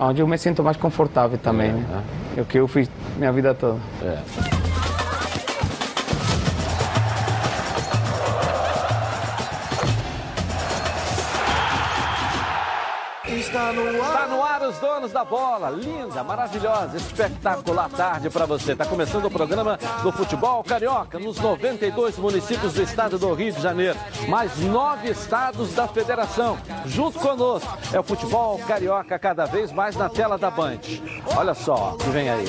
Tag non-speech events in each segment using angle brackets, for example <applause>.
onde eu me sinto mais confortável também, né? É o que eu fiz minha vida toda. É. Está no ar. Está no ar os donos da bola. Linda, maravilhosa, espetacular tarde para você. Está começando o programa do futebol carioca nos 92 municípios do estado do Rio de Janeiro. Mais nove estados da federação. Junto conosco é o futebol carioca cada vez mais na tela da Band. Olha só que vem aí.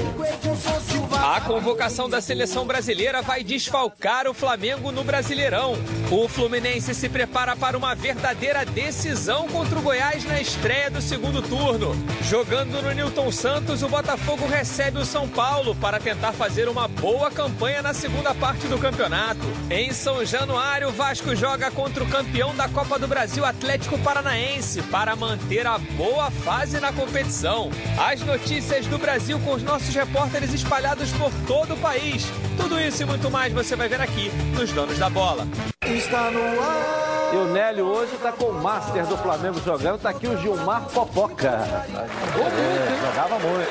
A convocação da seleção brasileira vai desfalcar o Flamengo no Brasileirão. O Fluminense se prepara para uma verdadeira decisão contra o Goiás na estreia do segundo turno. Jogando no Newton Santos, o Botafogo recebe o São Paulo para tentar fazer uma boa campanha na segunda parte do campeonato. Em São Januário, o Vasco joga contra o campeão da Copa do Brasil, Atlético Paranaense, para manter a boa fase na competição. As notícias do Brasil com os nossos repórteres espalhados por todo o país. Tudo isso e muito mais você vai ver aqui nos Donos da Bola. Está no ar. E o Nélio hoje está com o Master do Flamengo jogando. Está aqui o Gilmar Popoca. É, jogava muito.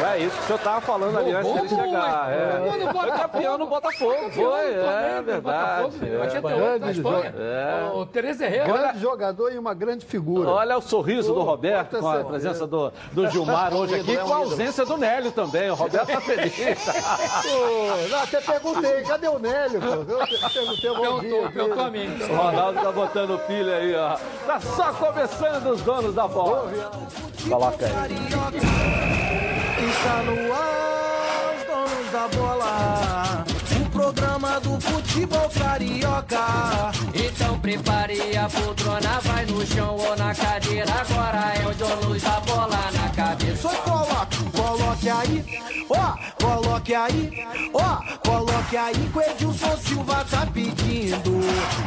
Não é isso que o senhor estava falando ali antes dele chegar. É. Foi campeão no Botafogo. Foi, é verdade. É. O Tereza Herrera. Grande jogador e uma grande figura. Olha o sorriso do Roberto com a presença do, do Gilmar <laughs> hoje aqui, com a ausência do Nélio também. O Roberto está feliz. <laughs> Não, até perguntei, cadê o Nélio? Eu perguntei, bom dia. Perguntou a mim. O Ronaldo está botando pilha aí, ó. Tá só começando os donos da bola. Coloca aí. Está no ar, os donos da bola. Programa do futebol carioca. Então prepare a poltrona, vai no chão ou na cadeira. Agora é o donos da bola na cabeça. Só coloque, coloque aí, ó, coloque aí, ó, coloque aí que o Edilson Silva tá pedindo.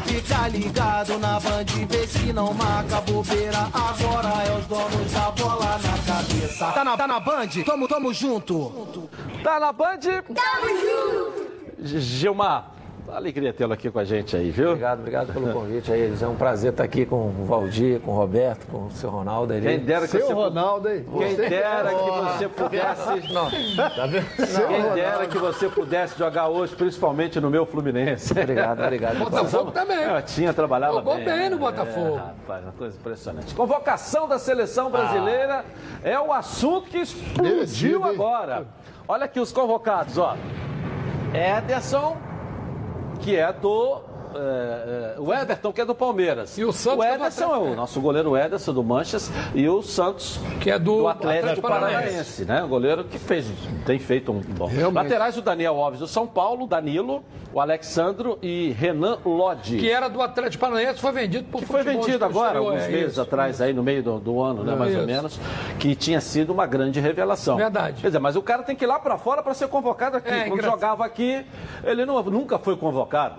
Fica ligado na band, vê se não marca bobeira. Agora é os donos da bola na cabeça. Tá na, tá na band? Tamo, tamo junto. Tá na Band? Tamo junto! Gilmar, alegria tê-lo aqui com a gente aí, viu? Obrigado, obrigado pelo convite aí. É um prazer estar aqui com o Valdir, com o Roberto, com o seu Ronaldo. Quem dera que Seu você... Ronaldo, hein? Quem dera que você pudesse. Não, tá vendo? Quem dera que você pudesse jogar hoje, principalmente no meu Fluminense. Obrigado, obrigado. Botafogo também. Eu tinha trabalhado Jogou bem. bem no É, Botafogo. rapaz, uma coisa impressionante. Convocação da seleção brasileira é o assunto que explodiu Decido, agora. Olha aqui os convocados, ó. Ederson, que é do. É, é, o Everton, que é do Palmeiras. E o Santos, O é Ederson é o nosso goleiro Ederson do Manchester e o Santos Que é do do Atlético, Atlético Paranaense, Paranaense. né? O goleiro que fez, tem feito um bom. Realmente. Laterais, o Daniel Alves do São Paulo, Danilo, o Alexandro e Renan Lodi. Que era do Atlético Paranaense, foi vendido por Que foi vendido agora, exterior, alguns é meses isso. atrás, aí no meio do, do ano, né, mais ou Isso. menos, que tinha sido uma grande revelação. Verdade. Quer dizer, mas o cara tem que ir lá pra fora para ser convocado aqui. É, Quando engraçado. jogava aqui, ele não- nunca foi convocado.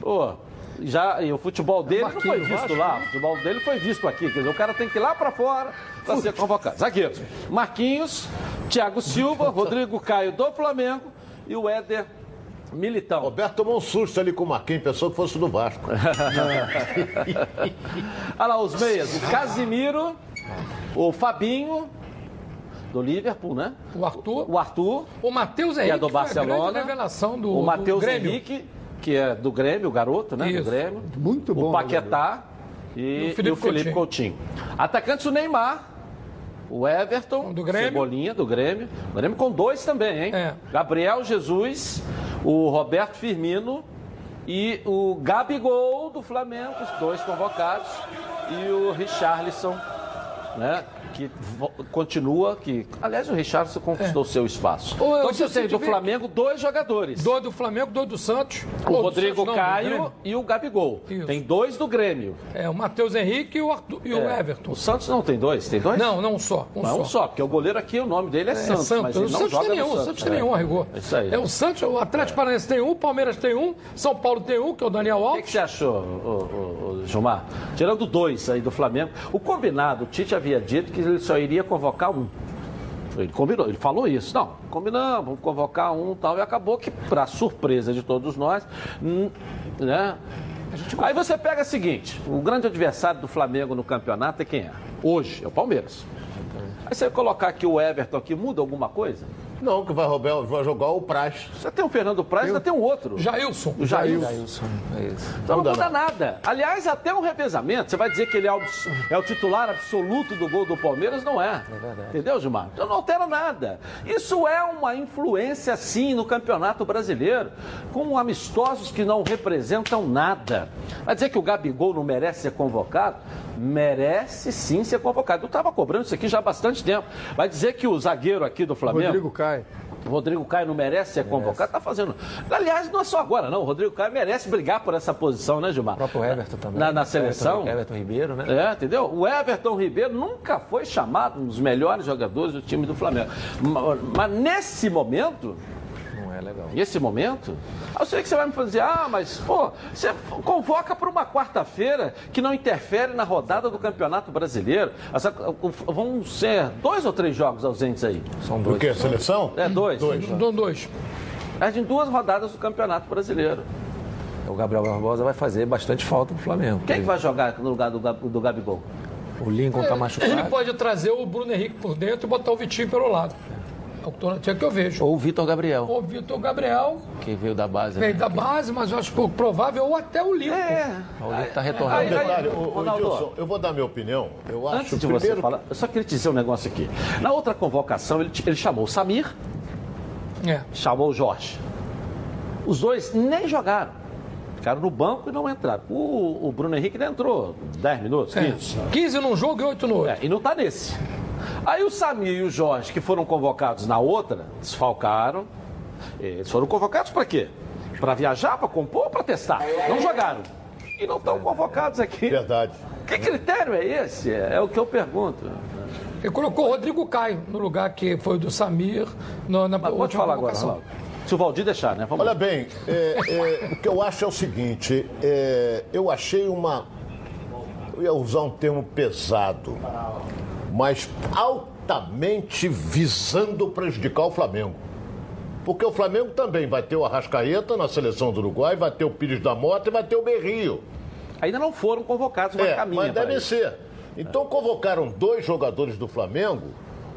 Pô, já, e o futebol dele não foi visto acho, lá, o futebol dele foi visto aqui. Quer dizer, o cara tem que ir lá pra fora para ser convocado. Zagueiros, Marquinhos, Thiago Silva, Rodrigo Caio do Flamengo e o Éder Militão. Roberto tomou um susto ali com o Marquinhos, pensou que fosse do Vasco. <laughs> <laughs> Olha lá os meias, o Casimiro, o Fabinho, do Liverpool, né? O Arthur. O Arthur, O Matheus que Henrique é do foi a Barcelona. revelação do, o Matheus. Henrique, que é do Grêmio, o garoto, né? Isso. Do Grêmio. Muito bom. O Paquetá e, E o e Felipe o Felipe Coutinho. Atacantes o Neymar, o Everton, Do Grêmio. Cebolinha do Grêmio. O Grêmio com dois também, hein? É. Gabriel Jesus, o Roberto Firmino e o Gabigol do Flamengo, os dois convocados, e o Richarlison, né? Que continua, que. Aliás, o Richarlison conquistou seu espaço. Eu Então você tem do Flamengo dois jogadores. Dois do Flamengo, dois do Santos. O Ou Rodrigo Santos, não, Caio Grêmio. e o Gabigol. Isso. Tem dois do Grêmio. É, o Matheus Henrique e o, Arthur, e o É. Everton. O Santos não tem dois? Tem dois? Não, não um só. Um Não, só. um só, porque o goleiro aqui, o nome dele é, É Santos, Santos. mas ele o não Santos joga tem nenhum, o Santos tem nenhum, a rigor. É isso aí. É o Santos, o Atlético Paranaense tem um, o Palmeiras tem um, São Paulo tem um, que é o Daniel O que, Alves. que você achou, ô, ô, ô, Gilmar? Tirando dois aí do Flamengo. O combinado, o Tite havia dito que ele só iria convocar um. Ele combinou, ele falou isso. Não, combinamos, vamos convocar um tal. E acabou que, para surpresa de todos nós, né? Aí você pega o seguinte: o grande adversário do Flamengo no campeonato é quem é? Hoje, é o Palmeiras. Aí você colocar aqui o Everton aqui, muda alguma coisa? Não, que vai, roubar, vai jogar o Praz. Você tem o Fernando Praz, ainda tem um outro. Jailson. O Jailson. Jailson, é isso. Então não Muda muda nada. Aliás, até um revezamento. Você vai dizer que ele é o, é o titular absoluto do gol do Palmeiras? Não é. É verdade. Entendeu, Gilmar? Então não altera nada. Isso é uma influência, sim, no Campeonato Brasileiro, com amistosos que não representam nada. Vai dizer que o Gabigol não merece ser convocado? Merece sim ser convocado. Eu estava cobrando isso aqui já há bastante tempo. Vai dizer que o zagueiro aqui do Flamengo. Rodrigo Caio. O Rodrigo Caio não merece ser convocado, tá fazendo. Aliás, não é só agora, não. O Rodrigo Caio merece brigar por essa posição, né, Gilmar? O próprio Everton também. Na, na seleção. Everton, Everton Ribeiro, né? É, entendeu? O Everton Ribeiro nunca foi chamado um dos melhores jogadores do time do Flamengo. Ma- Mas nesse momento, é legal. nesse momento, eu sei que você vai me dizer, ah, mas, pô, você convoca para uma quarta-feira que não interfere na rodada do Campeonato Brasileiro. Essa- vão ser dois ou três jogos ausentes aí? São O dois. quê? Seleção? É, dois. Dois. Dão dois. É de duas rodadas do Campeonato Brasileiro. O Gabriel Barbosa vai fazer bastante falta pro Flamengo. Quem que vai jogar no lugar do, do Gabigol? O Lincoln tá machucado. Ele pode trazer o Bruno Henrique por dentro e botar o Vitinho pelo lado. É o alternativa que eu vejo. Ou o Vitor Gabriel, O Vitor Gabriel que veio da base. veio Né? da base, mas eu acho pouco provável, ou até o Lincoln. O Lincoln tá retornando. Aí- aí- o, o Ronaldo, Edilson, eu vou dar minha opinião. Eu acho Antes de primeiro... você falar, eu só queria te dizer um negócio aqui. Na outra convocação, ele, ele chamou o Samir, É. chamou o Jorge. Os dois nem jogaram. Ficaram no banco e não entraram. O, o Bruno Henrique não entrou 10 minutos, 15. É. 15 num jogo e 8 no outro. É, e não está nesse. Aí o Samir e o Jorge, que foram convocados na outra, desfalcaram. Eles foram convocados para quê? Para viajar, para compor ou para testar? Não jogaram. E não estão convocados aqui. Verdade. Que critério é esse? É o que eu pergunto. Ele colocou o Rodrigo Caio no lugar que foi o do Samir no, na Mas pode última falar agora, convocação. Ronaldo. Se o Valdir deixar, né? Vamos Olha lá. bem, é, é, o que eu acho é o seguinte, é, eu achei uma. Eu ia usar um termo pesado, mas altamente visando prejudicar o Flamengo. Porque o Flamengo também vai ter o Arrascaeta na seleção do Uruguai, vai ter o Pires da Mota e vai ter o Berrio. Ainda não foram convocados, mas É, caminha mas isso. ser. Então convocaram dois jogadores do Flamengo,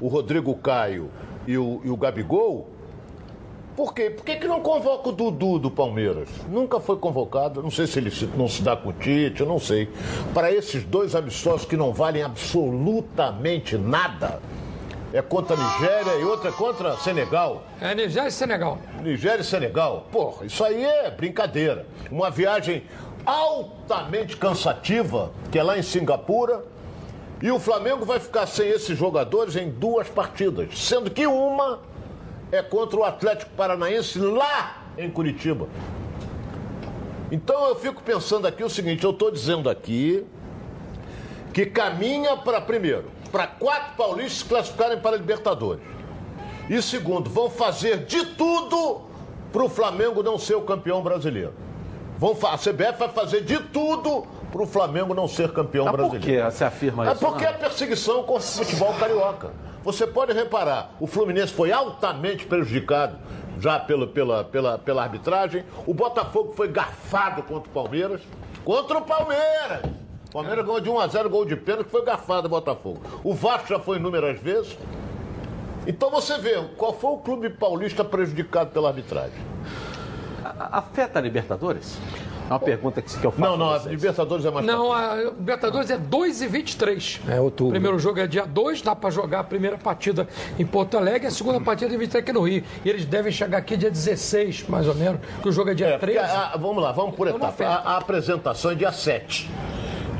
o Rodrigo Caio e o, e o Gabigol. Por quê? Por que, que não convoca o Dudu do Palmeiras? Nunca foi convocado, não sei se ele se- não se dá com o Tite, eu não sei. Para esses dois amistosos que não valem absolutamente nada. É contra a Nigéria e outra é contra Senegal. É Nigéria e Senegal. Nigéria e Senegal. Porra, isso aí é brincadeira. Uma viagem altamente cansativa, que é lá em Singapura. E o Flamengo vai ficar sem esses jogadores em duas partidas, sendo que uma é contra o Atlético Paranaense lá em Curitiba. Então eu fico pensando aqui o seguinte, eu estou dizendo aqui que caminha para primeiro, para quatro paulistas se classificarem para a Libertadores. E segundo, vão fazer de tudo para o Flamengo não ser o campeão brasileiro. Vão a CBF vai fazer de tudo para o Flamengo não ser campeão Mas por brasileiro. que você afirma É isso? porque Não. é perseguição contra o futebol carioca. Você pode reparar, o Fluminense foi altamente prejudicado já pelo, pela, pela, pela arbitragem. O Botafogo foi garfado contra o Palmeiras. Contra o Palmeiras! O Palmeiras ganhou de 1 a 0 gol de pênalti, foi garfado o Botafogo. O Vasco já foi inúmeras vezes. Então você vê, qual foi o clube paulista prejudicado pela arbitragem? Afeta a Libertadores? É uma pergunta que eu faço. Não, não, a. Libertadores é mais Não, a Libertadores é 2 e 23. É outubro. O primeiro jogo é dia 2, dá para jogar a primeira partida em Porto Alegre, a segunda partida em 23 aqui no Rio. E eles devem chegar aqui dia 16, mais ou menos, que o jogo é dia É, porque 13. a- a- vamos lá, vamos por Então etapa. A, a apresentação é dia 7.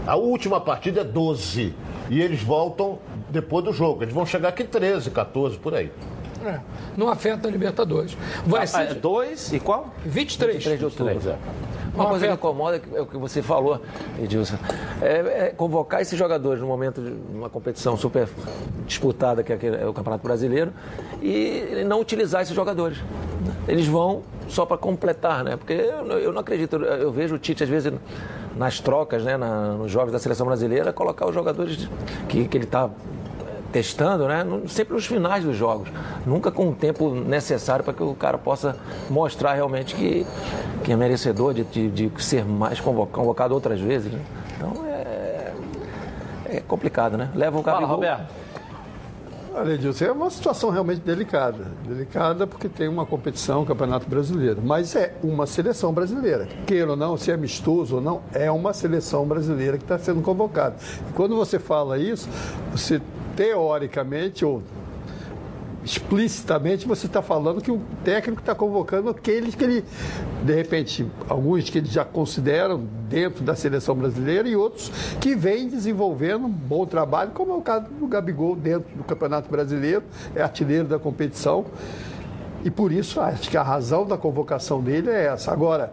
A última partida é 12. E eles voltam depois do jogo. Eles vão chegar aqui 13, 14, por aí. É, não afeta a Libertadores. Vai Ah, é ser dois e qual? 23. 3 de outubro. Três, é. Uma Não coisa que incomoda é o que você falou, Edilson, é, é convocar esses jogadores no momento de uma competição super disputada, que é é o Campeonato Brasileiro, e não utilizar esses jogadores. Eles vão só para completar, né? Porque eu, não- eu não acredito, eu, eu vejo o Tite, às vezes, nas trocas, né, na- nos jogos da seleção brasileira, colocar os jogadores que, que ele está testando, né? sempre nos finais dos jogos. Nunca com o tempo necessário para que o cara possa mostrar realmente que, que é merecedor de, de, de ser mais convo- convocado outras vezes. né? Então é, é complicado, né? Leva o Fala, Gabigol. Roberto. Olha, Edilson, é uma situação realmente delicada. Delicada porque tem uma competição, o Campeonato Brasileiro. Mas é uma seleção brasileira. Queira ou não, se é amistoso ou não, é uma seleção brasileira que está sendo convocada. E quando você fala isso, você teoricamente ou explicitamente você está falando que o técnico está convocando aqueles que ele, de repente, alguns que ele já consideram dentro da seleção brasileira e outros que vêm desenvolvendo um bom trabalho, como é o caso do Gabigol dentro do Campeonato Brasileiro, é artilheiro da competição. E por isso acho que a razão da convocação dele é essa. Agora,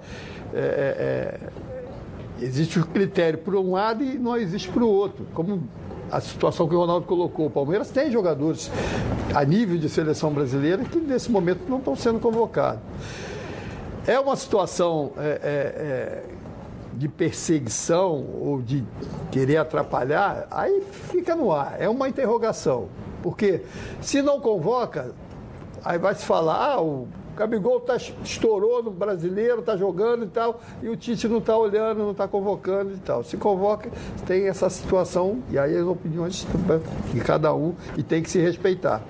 é, é, existe o critério por um lado e não existe para o outro. Como a situação que o Ronaldo colocou. O Palmeiras tem jogadores a nível de seleção brasileira que nesse momento não estão sendo convocados. É uma situação é, é, é, de perseguição ou de querer atrapalhar, aí fica no ar. É uma interrogação. Porque se não convoca, aí vai se falar, ah, o Gabigol tá, estourou no brasileiro, está jogando e tal, e o Tite não está olhando, não está convocando e tal. Se convoca, tem essa situação, e aí as opiniões de cada um, e tem que se respeitar.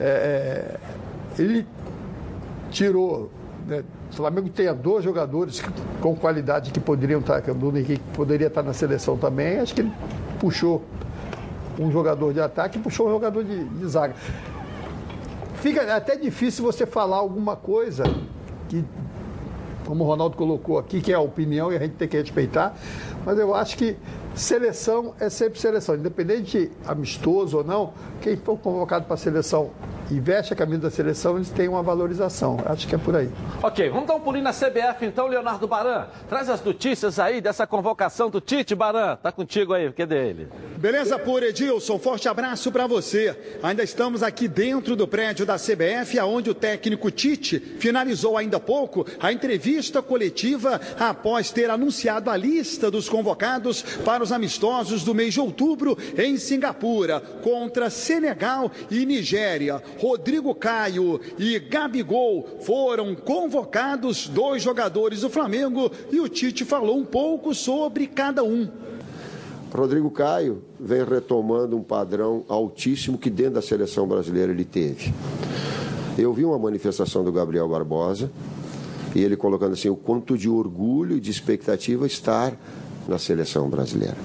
É, é ele tirou. Né, o Flamengo tem dois jogadores com qualidade que poderiam estar, que o Henrique poderia estar na seleção também. Acho que ele puxou um jogador de ataque e puxou um jogador de, de zaga. Fica até difícil você falar alguma coisa que, como o Ronaldo colocou aqui, que é a opinião e a gente tem que respeitar, mas eu acho que seleção é sempre seleção, independente amistoso ou não, quem for convocado para a seleção e veste a camisa da seleção, eles têm uma valorização. Acho que é por aí. Ok, vamos dar um pulinho na CBF então, Leonardo Baran. Traz as notícias aí dessa convocação do Tite, Baran. Tá contigo aí, que dele? Beleza pura, Edilson. Forte abraço para você. Ainda estamos aqui dentro do prédio da CBF, aonde o técnico Tite finalizou ainda há pouco a entrevista coletiva após ter anunciado a lista dos convocados para os amistosos do mês de outubro em Singapura, contra Senegal e Nigéria. Rodrigo Caio e Gabigol foram convocados, dois jogadores do Flamengo, e o Tite falou um pouco sobre cada um. Rodrigo Caio vem retomando um padrão altíssimo que dentro da seleção brasileira ele teve. Eu vi uma manifestação do Gabriel Barbosa e ele colocando assim o quanto de orgulho e de expectativa estar na seleção brasileira.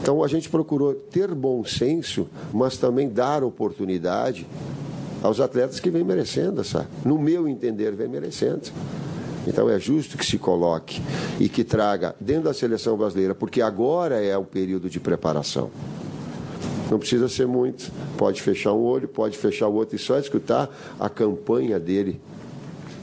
Então a gente procurou ter bom senso, mas também dar oportunidade aos atletas que vêm merecendo essa, no meu entender, vem merecendo. Então é justo que se coloque e que traga dentro da seleção brasileira, porque agora é o período de preparação. Não precisa ser muito, pode fechar um olho, pode fechar o outro e só escutar a campanha dele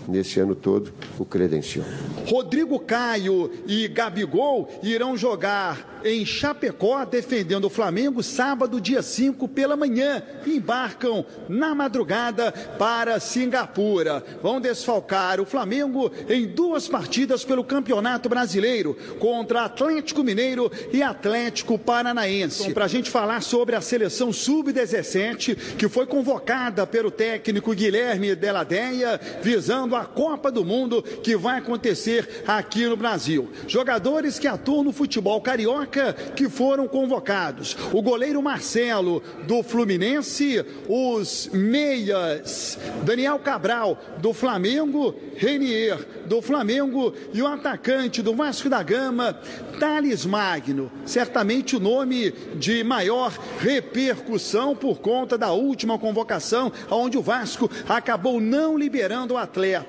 nesse ano todo o credencial. Rodrigo Caio e Gabigol irão jogar em Chapecó, defendendo o Flamengo, sábado, dia 5 pela manhã. Embarcam na madrugada para Singapura. Vão desfalcar o Flamengo em duas partidas pelo Campeonato Brasileiro, contra Atlético Mineiro e Atlético Paranaense. Então, para a gente falar sobre a seleção sub-17, que foi convocada pelo técnico Guilherme Deladeia, visando a Copa do Mundo que vai acontecer aqui no Brasil. Jogadores que atuam no futebol carioca que foram convocados. O goleiro Marcelo, do Fluminense, os meias Daniel Cabral, do Flamengo, Renier, do Flamengo, e o atacante do Vasco da Gama, Thales Magno. Certamente o nome de maior repercussão por conta da última convocação, onde o Vasco acabou não liberando o atleta.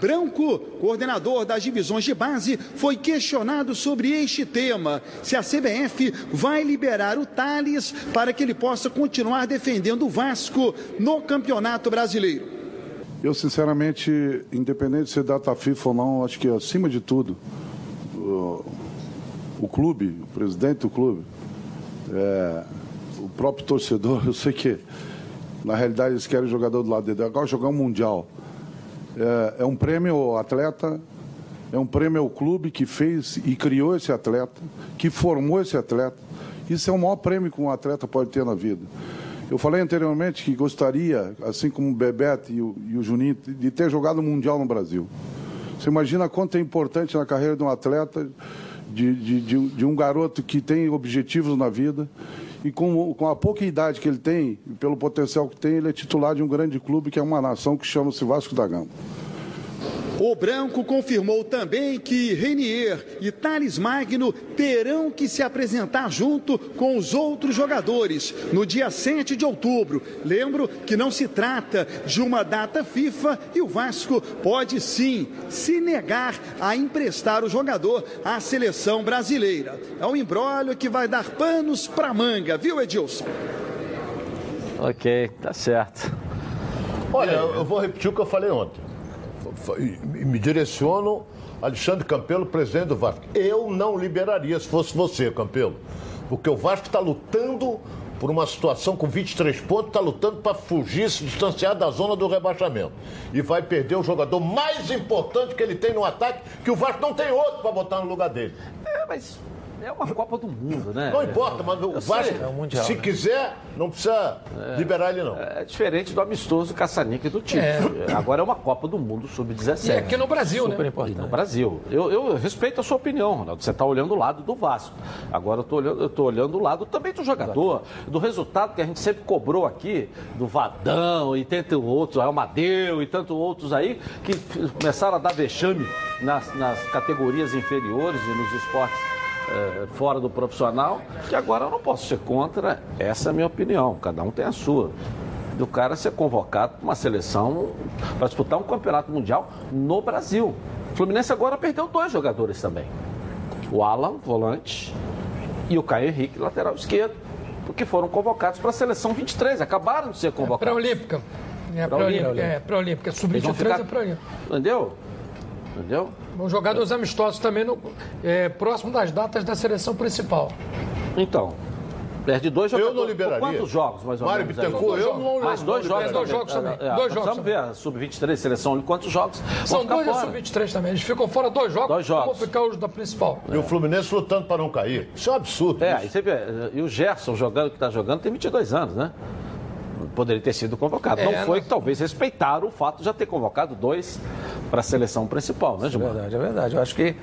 Branco, coordenador das divisões de base, foi questionado sobre este tema se a CBF vai liberar o Thales para que ele possa continuar defendendo o Vasco no Campeonato Brasileiro. Eu, sinceramente, independente de ser data FIFA ou não, acho que, acima de tudo, o, o clube, o presidente do clube, é, o próprio torcedor, <laughs> eu sei que, na realidade, eles querem jogador do lado dele. Agora, jogar um Mundial é, é um prêmio ao atleta, é um prêmio ao clube que fez e criou esse atleta, que formou esse atleta. Isso é o maior prêmio que um atleta pode ter na vida. Eu falei anteriormente que gostaria, assim como o Bebeto e o, e o Juninho, de ter jogado o Mundial no Brasil. Você imagina quanto é importante na carreira de um atleta, de, de, de, de um garoto que tem objetivos na vida E com, com a pouca idade que ele tem, pelo potencial que tem, ele é titular de um grande clube que é uma nação que chama-se Vasco da Gama. O Branco confirmou também que Renier e Thales Magno terão que se apresentar junto com os outros jogadores no dia 7 de outubro. Lembro que não se trata de uma data FIFA e o Vasco pode sim se negar a emprestar o jogador à seleção brasileira. É um embrólio que vai dar panos para manga, viu, Edilson? Ok, tá certo. Olha, eu vou repetir o que eu falei ontem. Me direciono Alexandre Campelo, presidente do Vasco. Eu não liberaria se fosse você, Campelo. Porque o Vasco está lutando por uma situação com 23 pontos, está lutando para fugir, se distanciar da zona do rebaixamento. E vai perder o jogador mais importante que ele tem no ataque, que o Vasco não tem outro para botar no lugar dele. É, mas é uma Copa do Mundo, né? Não importa, mas o Vasco, é um mundial, se né? quiser, não precisa liberar ele, não. É diferente do amistoso caça-níquel do time. É. Agora é uma Copa do Mundo sub-17. E aqui no Brasil, Super né? importante. No Brasil. Eu, eu respeito a sua opinião, Ronaldo. Você está olhando o lado do Vasco. Agora eu estou olhando, eu tô olhando o lado também do jogador, do resultado que a gente sempre cobrou aqui, do Vadão e tanto outros, Almadeu e tantos outros aí, que começaram a dar vexame nas, nas categorias inferiores e nos esportes eh, fora do profissional, que agora eu não posso ser contra, essa é a minha opinião, cada um tem a sua. Do cara ser convocado para uma seleção para disputar um campeonato mundial no Brasil. O Fluminense agora perdeu dois jogadores também. O Alan, volante, e o Caio Henrique, lateral esquerdo, porque foram convocados para a seleção 23, acabaram de ser convocados. Pré-olímpica. É, Pré-olímpica. É, pré-olímpica. Eles vão Sub-23 ficar- é pré-olímpica. Entendeu? Entendeu? Vão jogar dois amistosos também no, é, próximo das datas da seleção principal. Então, perde dois Eu jogadores. não liberaria. Por quantos jogos, mais ou Mário menos? aí? Bittencourt, eu não- Mais dois jogos. Dois jogos também. É, Dois nós jogos Vamos ver a sub-23 seleção, quantos jogos São dois da fora. Sub-23 também. Eles ficam fora dois jogos. Dois jogos. Vão ficar os da principal. E o Fluminense lutando para não cair. Isso é um absurdo. É, isso. você vê, e o Gerson jogando, que está jogando, tem 22 anos, né? Poderia ter sido convocado. É, não foi, nós- que talvez respeitaram o fato de já ter convocado dois para a seleção principal, né, É Gilmar? verdade, é verdade. Eu acho que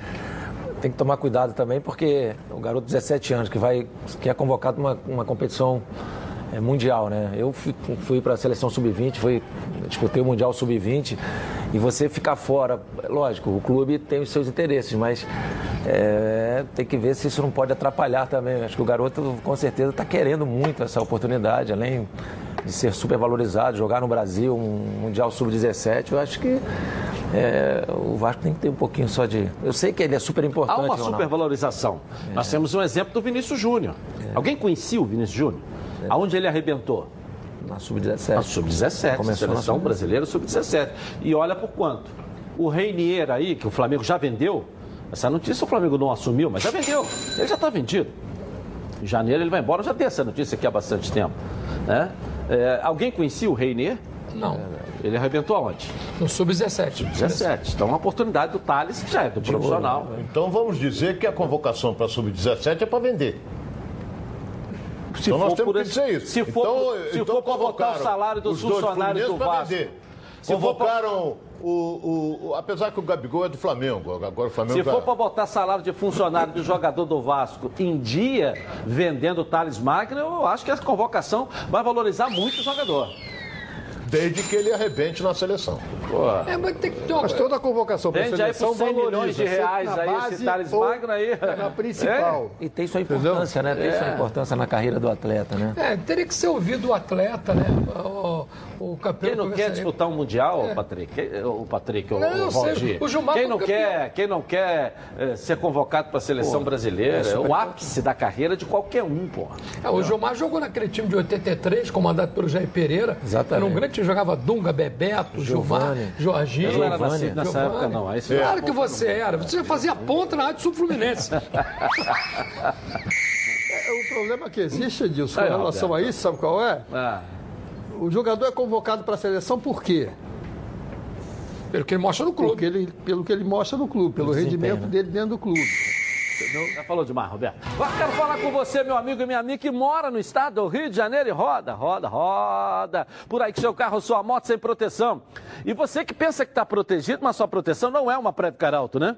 tem que tomar cuidado também, porque o garoto de 17 anos que vai que é convocado numa uma competição é, mundial, né? Eu fui, fui para a seleção sub-20, fui disputei o mundial sub-20 e você ficar fora, lógico, o clube tem os seus interesses, mas é, tem que ver se isso não pode atrapalhar também. Acho que o garoto com certeza está querendo muito essa oportunidade, além de ser super valorizado, jogar no Brasil, um Mundial Sub-17, eu acho que é, o Vasco tem que ter um pouquinho só de. Eu sei que ele é super importante. Há uma supervalorização. Nós temos um exemplo do Vinícius Júnior. Alguém conhecia o Vinícius Júnior? Aonde ele arrebentou? Na Sub-17. Na Sub-17, Começou na seleção Sub- brasileira Sub-17. E olha por quanto. O Reinier aí, que o Flamengo já vendeu, essa notícia o Flamengo não assumiu, mas já vendeu. Ele já está vendido. Em janeiro ele vai embora, eu já dei essa notícia aqui há bastante tempo. Né? É, alguém conhecia o Reinier? Não. Ele arrebentou aonde? No Sub-17. 17. Então, uma oportunidade do Thales, que já é do profissional. Então vamos dizer que a convocação para sub-17 é para vender. Se então nós for temos por que dizer isso. se for- então, se então for botar o salário dos funcionários do Vasco. Convocaram o, o, o- Apesar que o Gabigol é do Flamengo. Agora o Flamengo Se for para botar salário de funcionário do jogador do Vasco em dia, vendendo o Thales Magno, eu acho que essa convocação vai valorizar muito o jogador. Desde que ele arrebente na seleção. É, mas tem que ter uma... Mas toda a convocação para a Vende aí seleção por 100 milhões de reais aí base esse Thales ou Magno aí. Na principal. E tem sua importância, né? Tem sua importância na carreira do atleta, né? É, teria que ser ouvido o atleta, né? O, o campeão Quem não quer disputar um mundial, Patrick, quem- o Patrick, o, Não, o. Valdir, O Gilmar quem não quer, quem não quer eh, ser convocado para a seleção brasileira, é o ápice da carreira de qualquer um, pô. É, o Gilmar jogou naquele time de 83, comandado pelo Jair Pereira. Exatamente. Era um grande time, jogava Dunga, Bebeto, Gilmar. Jorginho. Eu não era nascido nessa Giovani. época, não. Aí você- Claro que você era. Você já fazia ponta na Rádio Sul Fluminense. <laughs> É, O problema que existe, Edilson, com relação a isso, sabe qual é? Ah, O jogador é convocado para a seleção por quê? Pelo que ele mostra no clube. Ele, pelo que ele mostra no clube, pelo rendimento né? dele dentro do clube. já falou demais, Roberto. Agora quero falar com você, meu amigo e minha amiga, que mora no estado do Rio de Janeiro e roda, roda, roda. Por aí com seu carro ou sua moto sem proteção. E você que pensa que está protegido, mas sua proteção não é uma Preve Caralto, né?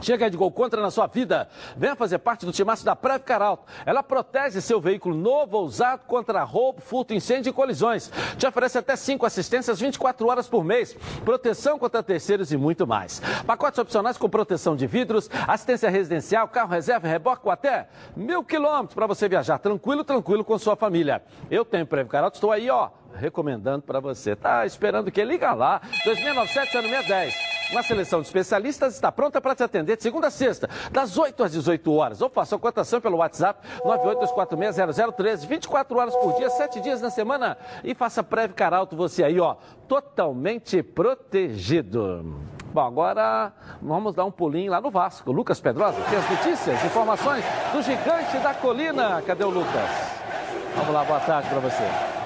Chega de gol contra na sua vida. Venha fazer parte do timaço da Preve Caralto. Ela protege seu veículo novo ou usado contra roubo, furto, incêndio e colisões. Te oferece até 5 assistências 24 horas por mês, proteção contra terceiros e muito mais. Pacotes opcionais com proteção de vidros, assistência residencial, carro reserva, reboque com até mil quilômetros para você viajar tranquilo, tranquilo com sua família. Eu tenho Preve Caralto, estou aí, ó, recomendando para você. Tá esperando que liga lá, 2697 0610. Uma seleção de especialistas está pronta para te atender de segunda a sexta, das 8 às 18 horas. Ou faça a cotação pelo WhatsApp 982460013, 24 horas por dia, 7 dias na semana. E faça Preve Caralto você aí, ó, totalmente protegido. Bom, agora vamos dar um pulinho lá no Vasco. Lucas Pedrosa tem as notícias, informações do gigante da colina. Cadê o Lucas? Vamos lá, boa tarde para você.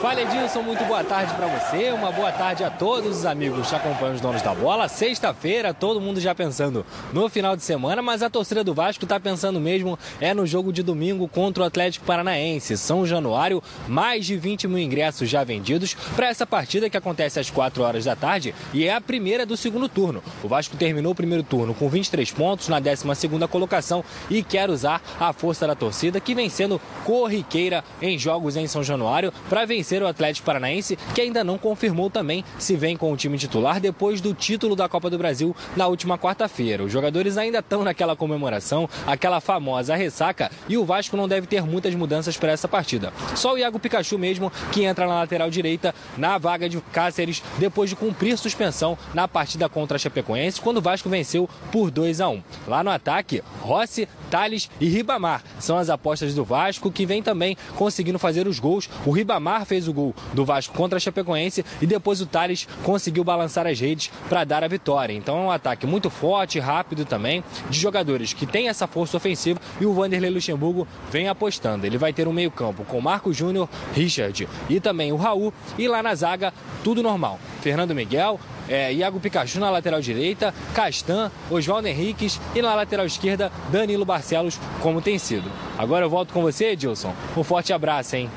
Fala Edilson, muito boa tarde para você, uma boa tarde a todos os amigos que acompanham os donos da bola. Sexta-feira, todo mundo já pensando no final de semana, mas a torcida do Vasco está pensando mesmo é no jogo de domingo contra o Atlético Paranaense. São Januário, mais de 20 mil ingressos já vendidos para essa partida que acontece às 4 horas da tarde e é a primeira do segundo turno. O Vasco terminou o primeiro turno com 23 pontos na 12 segunda colocação e quer usar a força da torcida que vem sendo corriqueira em jogos em São Januário para vencer o Atlético Paranaense, que ainda não confirmou também se vem com o time titular depois do título da Copa do Brasil na última quarta-feira. Os jogadores ainda estão naquela comemoração, aquela famosa ressaca, e o Vasco não deve ter muitas mudanças para essa partida. Só o Iago Pikachu mesmo, que entra na lateral direita, na vaga de Cáceres, depois de cumprir suspensão na partida contra a Chapecoense, quando o Vasco venceu por 2 a 1 Lá no ataque, Rossi, Thales e Ribamar são as apostas do Vasco, que vem também conseguindo fazer os gols. O Ribamar fez o gol do Vasco contra a Chapecoense e depois o Thales conseguiu balançar as redes para dar a vitória. Então é um ataque muito forte, rápido também, de jogadores que têm essa força ofensiva e o Vanderlei Luxemburgo vem apostando. Ele vai ter um meio-campo com Marco Júnior, Richard e também o Raul e lá na zaga tudo normal. Fernando Miguel, é, Iago Pikachu na lateral direita, Castan, Oswaldo Henriques e na lateral esquerda, Danilo Barcelos, como tem sido. Agora eu volto com você, Edilson. Um forte abraço, hein?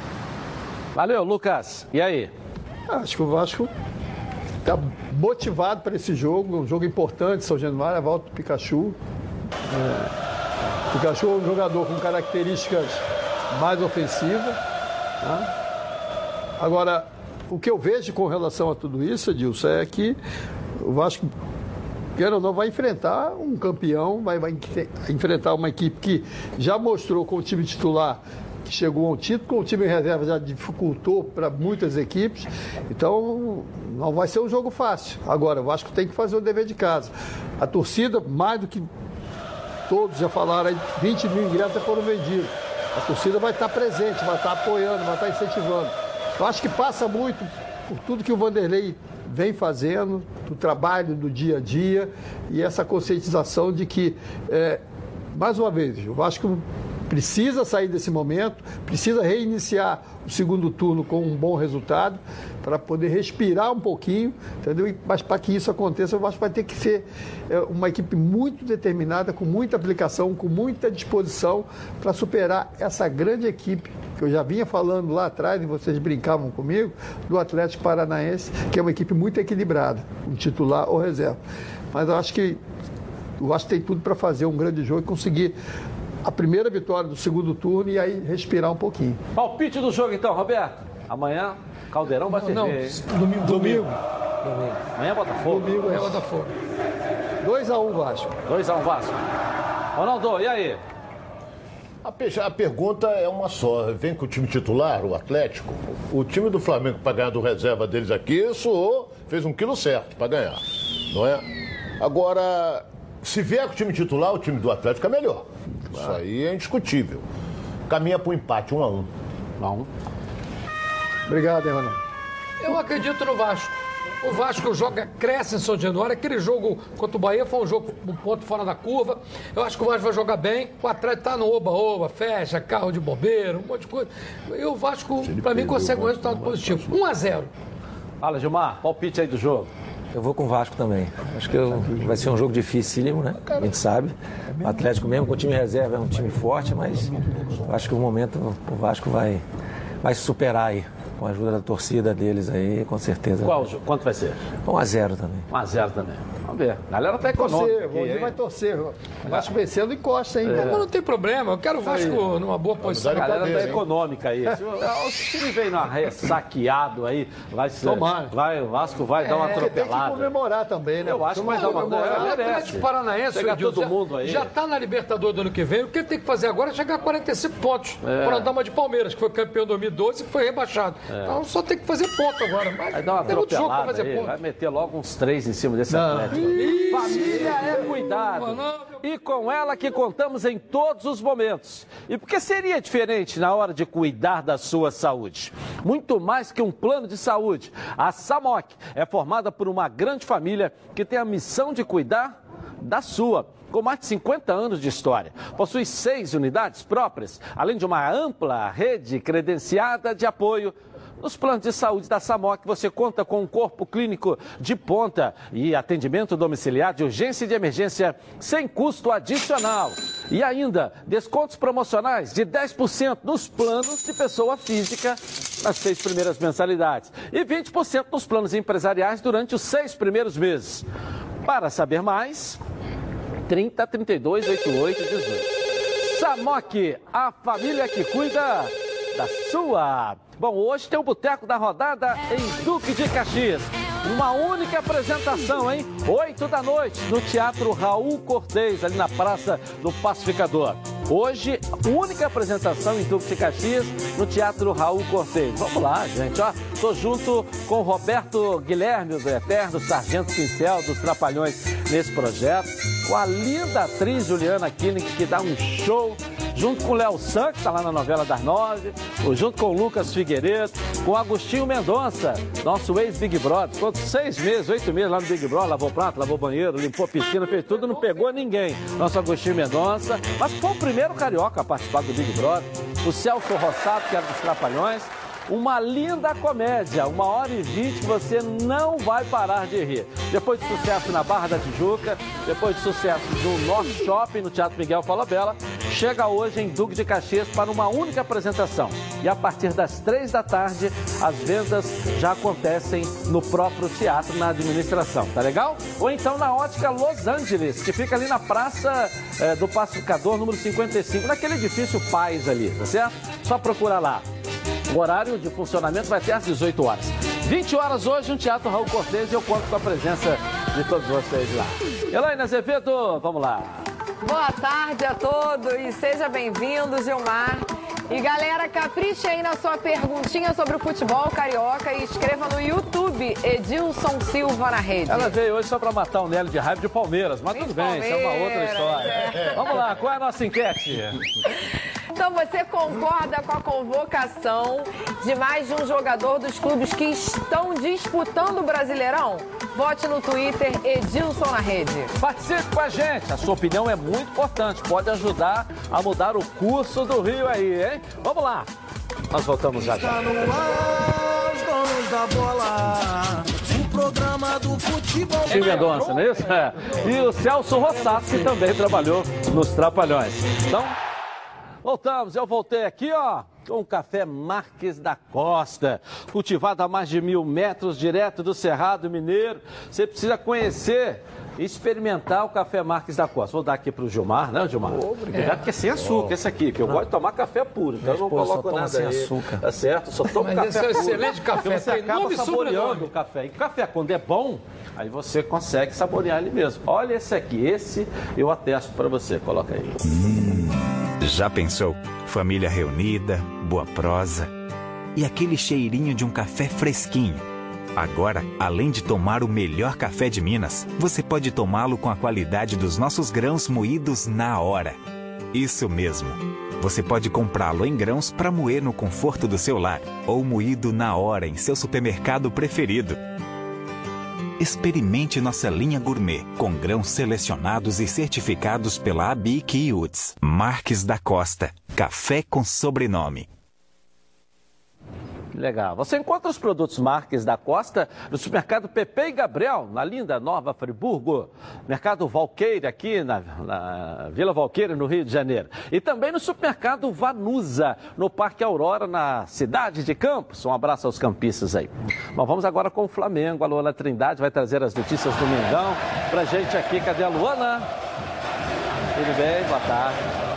Valeu, Lucas. E aí? Acho que o Vasco está motivado para esse jogo, um jogo importante, São Januário, a volta do Pikachu. É, Pikachu é um jogador com características mais ofensivas. Tá? Agora, o que eu vejo com relação a tudo isso, Edilson, é que o Vasco, quer ou não, vai enfrentar um campeão, vai, vai enfrentar uma equipe que já mostrou com o time titular que chegou ao título, com o time em reserva já dificultou para muitas equipes. Então, não vai ser um jogo fácil. Agora, o Vasco tem que fazer o dever de casa. A torcida, mais do que todos já falaram, aí, 20 mil ingressos já foram vendidos. A torcida vai estar presente, vai estar apoiando, vai estar incentivando. Eu acho que passa muito por tudo que o Vanderlei vem fazendo, do trabalho do dia a dia e essa conscientização de que, é, mais uma vez, o Vasco precisa sair desse momento, precisa reiniciar o segundo turno com um bom resultado para poder respirar um pouquinho, entendeu? Mas para que isso aconteça, eu acho que vai ter que ser é, uma equipe muito determinada, com muita aplicação, com muita disposição para superar essa grande equipe que eu já vinha falando lá atrás e vocês brincavam comigo do Atlético Paranaense, que é uma equipe muito equilibrada, um titular ou reserva. Mas eu acho que eu acho que tem tudo para fazer um grande jogo e conseguir a primeira vitória do segundo turno e aí respirar um pouquinho. Palpite do jogo então, Roberto. Amanhã, Caldeirão vai ser. Não, domingo. Domingo. Domingo. Amanhã Botafogo. Domingo É é Botafogo. 2x1 Vasco. 2x1 Vasco. Ronaldo, e aí? A, pe- a pergunta é uma só. Vem com o time titular, o Atlético. O time do Flamengo para ganhar do reserva deles aqui suou, fez um quilo certo para ganhar. Não é? Agora, se vier com o time titular, o time do Atlético é melhor. Isso aí é indiscutível. Caminha para o empate, um a um. Não. Obrigado, hein, Ronaldo. Eu acredito no Vasco. O Vasco joga, cresce em São Januário. Aquele jogo contra o Bahia foi um jogo um ponto fora da curva. Eu acho que o Vasco vai jogar bem. O Atlético tá no oba-oba, fecha, carro de bombeiro, um monte de coisa. E o Vasco, para mim, consegue um resultado positivo. 1 a 0 Fala, Gilmar, palpite aí do jogo. Eu vou com o Vasco também. Acho que eu- vai ser um jogo dificílimo, né? A gente sabe. O Atlético mesmo com o time reserva é um time forte, mas acho que o momento o Vasco vai, vai superar aí. Com a ajuda da torcida deles aí, com certeza. Qual, quanto vai ser? 1 a 0 também. 1x0 também. Vamos ver. A galera tá Torcer, econômica. o aqui, vai torcer. Vai vencendo encosta, hein? Mas não tem problema, eu quero o Vasco numa boa posição. A galera tá hein? econômica aí. <laughs> Se o o time vem na ressaqueado aí, vai ser. Tomara. Vai, o Vasco vai dar uma Porque tem que atropelada. comemorar também, né? Eu acho que vai dar uma O Atlético merece. Paranaense, Pegar Edilson, todo mundo aí. já está na Libertadores do ano que vem. O que ele tem que fazer agora é chegar a 45 pontos. É. Para andar uma de Palmeiras, que foi campeão em 2012 e foi rebaixado. Então só tem que fazer ponto agora. Mas Vai dar uma tem jogo para atropelada fazer aí, ponto. vai meter logo uns três em cima desse Não. Família é cuidado. E com ela que contamos em todos os momentos. E por que seria diferente na hora de cuidar da sua saúde? Muito mais que um plano de saúde. A SAMOC é formada por uma grande família que tem a missão de cuidar da sua. Com mais de 50 anos de história, possui seis unidades próprias, além de uma ampla rede credenciada de apoio nos planos de saúde da SAMOC, você conta com um corpo clínico de ponta e atendimento domiciliar de urgência e de emergência sem custo adicional. E ainda, descontos promocionais de 10% nos planos de pessoa física nas seis primeiras mensalidades e 20% nos planos empresariais durante os seis primeiros meses. Para saber mais, 30 32 88 18. Samok, a família que cuida da sua. Bom, hoje tem o Boteco da Rodada em Duque de Caxias. Uma única apresentação, hein? Oito da noite, no Teatro Raul Cortez, ali na Praça do Pacificador. Hoje, única apresentação em Duque de Caxias, no Teatro Raul Cortez. Vamos lá, gente, ó. Tô junto com Roberto Guilherme, do Eterno, Sargento Pincel, dos Trapalhões, nesse projeto. Com a linda atriz Juliana Killing, que dá um show junto com o Léo San, que está lá na novela das nove, junto com o Lucas Figueiredo, com o Agostinho Mendonça, nosso ex-Big Brother. Ficou seis meses, oito meses lá no Big Brother, lavou prato, lavou banheiro, limpou piscina, fez tudo, não pegou ninguém. Nosso Agostinho Mendonça, mas foi o primeiro carioca a participar do Big Brother. O Celso Rossato, que era dos Trapalhões. Uma linda comédia, uma hora e vinte você não vai parar de rir. Depois de sucesso na Barra da Tijuca, depois de sucesso no Norte Shopping, no Teatro Miguel Falabella, chega hoje em Duque de Caxias para uma única apresentação. E a partir das três da tarde, as vendas já acontecem no próprio teatro, na administração, tá legal? Ou então na Ótica Los Angeles, que fica ali na Praça eh, do Pacificador, número 55, naquele edifício Paz ali, tá certo? Só procurar lá. O horário de funcionamento vai até às 18 horas. 20 horas hoje no Teatro Raul Cortez e eu conto com a presença de todos vocês lá. Elaine Azevedo, vamos lá. Boa tarde a todos e seja bem-vindo, Gilmar. E galera, capriche aí na sua perguntinha sobre o futebol carioca e escreva no YouTube Edilson Silva na rede. Ela veio hoje só para matar o Nélio de raiva de Palmeiras, mas tudo bem, isso é uma outra história. é. Vamos lá, qual é a nossa enquete? <laughs> Então você concorda com a convocação de mais de um jogador dos clubes que estão disputando o Brasileirão? Vote no Twitter Edilson na rede. Participe com a gente, a sua opinião é muito importante, pode ajudar a mudar o curso do Rio aí, hein? Vamos lá, nós voltamos já já. Está no ar, os donos da bola. O programa do futebol. Tim Mendonça, não é isso? É. E o Celso Rossato, que também trabalhou nos Trapalhões. Então, voltamos. Eu voltei aqui, ó, com o café Marques da Costa, cultivado a mais de mil metros, direto do Cerrado Mineiro. Você precisa conhecer e experimentar o café Marques da Costa. Vou dar aqui para o Gilmar, né, Gilmar? Obrigado, porque é sem açúcar esse aqui, que eu gosto de tomar café puro, então eu não coloco toma nada sem aí. açúcar. Tá certo? Só tomo Mas café esse é um puro. excelente café, Porque você acaba saboreando o café. E o café, quando é bom, aí você consegue saborear ele mesmo. Olha esse aqui, esse eu atesto para você. Coloca aí. Já pensou? Família reunida, boa prosa e aquele cheirinho de um café fresquinho. Agora, além de tomar o melhor café de Minas, você pode tomá-lo com a qualidade dos nossos grãos moídos na hora. Isso mesmo. Você pode comprá-lo em grãos para moer no conforto do seu lar ou moído na hora em seu supermercado preferido. Experimente nossa linha gourmet com grãos selecionados e certificados pela ABIC Uts. Marques da Costa. Café com sobrenome. Legal. Você encontra os produtos Marques da Costa no supermercado Pepe e Gabriel, na linda Nova Friburgo. Mercado Valqueire, aqui na, na Vila Valqueire, no Rio de Janeiro. E também no supermercado Vanusa, no Parque Aurora, na cidade de Campos. Um abraço aos campistas aí. Bom, vamos agora com o Flamengo. A Luana Trindade vai trazer as notícias do Mengão pra gente aqui. Cadê a Luana? Tudo bem? Boa tarde.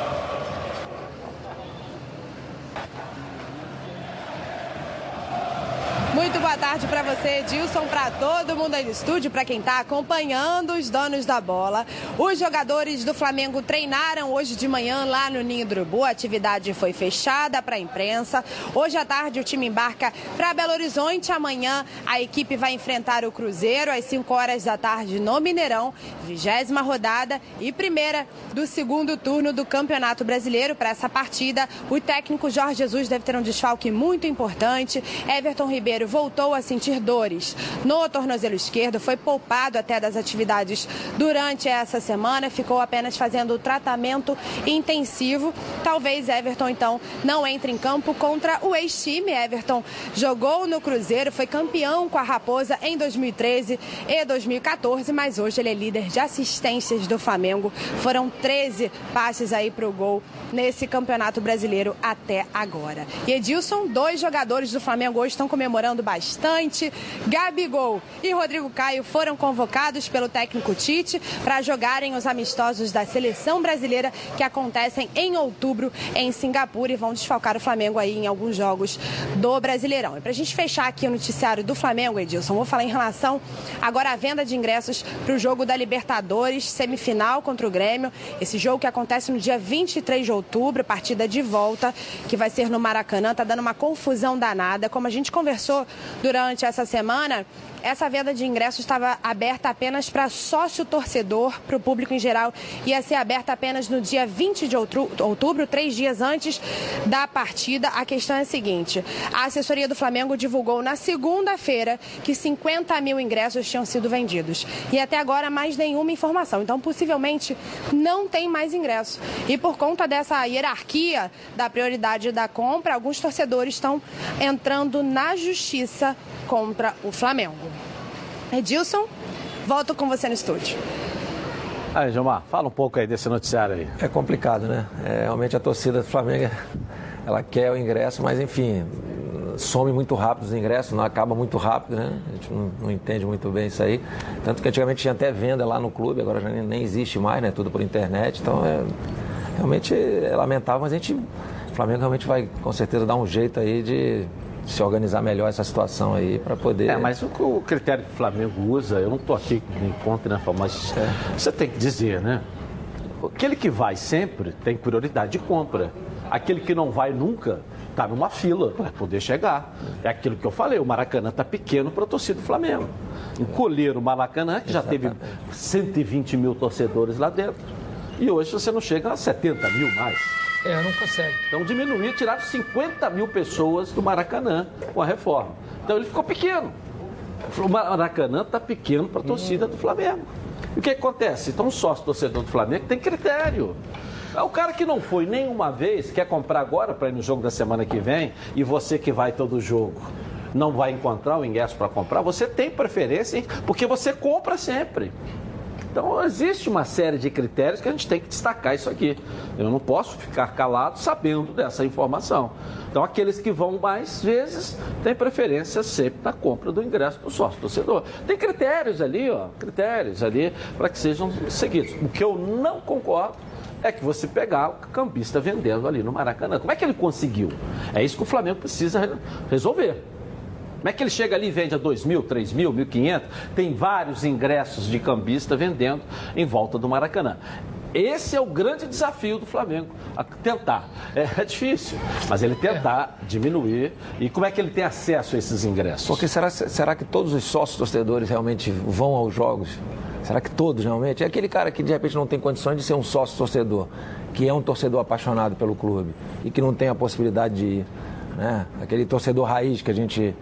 Muito boa tarde para você, Edilson, para todo mundo aí no estúdio, para quem está acompanhando os donos da bola. Os jogadores do Flamengo treinaram hoje de manhã lá no Ninho do Urubu. A atividade foi fechada para a imprensa. Hoje à tarde o time embarca para Belo Horizonte. Amanhã a equipe vai enfrentar o Cruzeiro às 5 horas da tarde no Mineirão. Vigésima rodada e primeira do segundo turno do Campeonato Brasileiro. Para essa partida, o técnico Jorge Jesus deve ter um desfalque muito importante. Everton Ribeiro voltou a sentir dores no tornozelo esquerdo, foi poupado até das atividades durante essa semana, ficou apenas fazendo tratamento intensivo. Talvez Everton, então, não entre em campo contra o ex-time. Everton jogou no Cruzeiro, foi campeão com a Raposa em 2013 e 2014, mas hoje ele é líder de assistências do Flamengo. Foram 13 passes aí para o gol nesse Campeonato Brasileiro até agora. E Edilson, dois jogadores do Flamengo hoje estão comemorando bastante. Gabigol e Rodrigo Caio foram convocados pelo técnico Tite para jogarem os amistosos da seleção brasileira que acontecem em outubro em Singapura e vão desfalcar o Flamengo aí em alguns jogos do Brasileirão. E para a gente fechar aqui o noticiário do Flamengo, Edilson, vou falar em relação agora à venda de ingressos para o jogo da Libertadores, semifinal contra o Grêmio. Esse jogo que acontece no dia 23 de outubro, partida de volta, que vai ser no Maracanã, tá dando uma confusão danada. Como a gente conversou durante essa semana, essa venda de ingressos estava aberta apenas para sócio torcedor, para o público em geral. Ia ser aberta apenas no dia 20 de outubro, três dias antes da partida. A questão é a seguinte: a assessoria do Flamengo divulgou na segunda-feira que 50 mil ingressos tinham sido vendidos. E até agora mais nenhuma informação. Então, possivelmente, não tem mais ingresso. E por conta dessa hierarquia da prioridade da compra, alguns torcedores estão entrando na justiça contra o Flamengo. Edilson, volto com você no estúdio. Aí, Gilmar, fala um pouco aí desse noticiário aí. É complicado, né? É, realmente a torcida do Flamengo, ela quer o ingresso, mas enfim, some muito rápido os ingressos, não acaba muito rápido, né? A gente não, não, entende muito bem isso aí. Tanto que antigamente tinha até venda lá no clube, agora já nem, nem existe mais, né? Tudo por internet. Então é realmente é lamentável, mas a gente. O Flamengo realmente vai com certeza dar um jeito aí de se organizar melhor essa situação aí para poder. É, mas o, o, critério que o Flamengo usa, eu não estou aqui em contra, né, mas é. você tem que dizer, né? Aquele que vai sempre tem prioridade de compra. Aquele que não vai nunca está numa fila para poder chegar. É aquilo que eu falei, o Maracanã está pequeno para a torcida do Flamengo. Encolher o Maracanã, que já teve 120 mil torcedores lá dentro. E hoje você não chega a 70 mil mais. É, não consegue. Então diminuir, tiraram 50 mil pessoas do Maracanã com a reforma. Então ele ficou pequeno. O Maracanã está pequeno para a torcida do Flamengo. E o que acontece? Então, um sócio torcedor do Flamengo tem critério. É o cara que não foi nenhuma vez, quer comprar agora para ir no jogo da semana que vem, e você que vai todo jogo não vai encontrar o ingresso para comprar, você tem preferência, porque você compra sempre. Então, existe uma série de critérios que a gente tem que destacar isso aqui. Eu não posso ficar calado sabendo dessa informação. Então, aqueles que vão mais vezes têm preferência sempre na compra do ingresso do sócio torcedor. Tem critérios ali, ó, critérios ali para que sejam seguidos. O que eu não concordo é que você pegar o cambista vendendo ali no Maracanã. Como é que ele conseguiu? É isso que o Flamengo precisa resolver. Como é que ele chega ali e vende a 2 mil, 3 mil, 1.500? Tem vários ingressos de cambista vendendo em volta do Maracanã. Esse é o grande desafio do Flamengo, tentar. É, é, difícil, mas ele tentar é. diminuir. E como é que ele tem acesso a esses ingressos? Porque será, será que todos os sócios torcedores realmente vão aos jogos? Será que todos realmente? É aquele cara que de repente não tem condições de ser um sócio torcedor, que é um torcedor apaixonado pelo clube e que não tem a possibilidade de ir. Né? Aquele torcedor raiz que a gente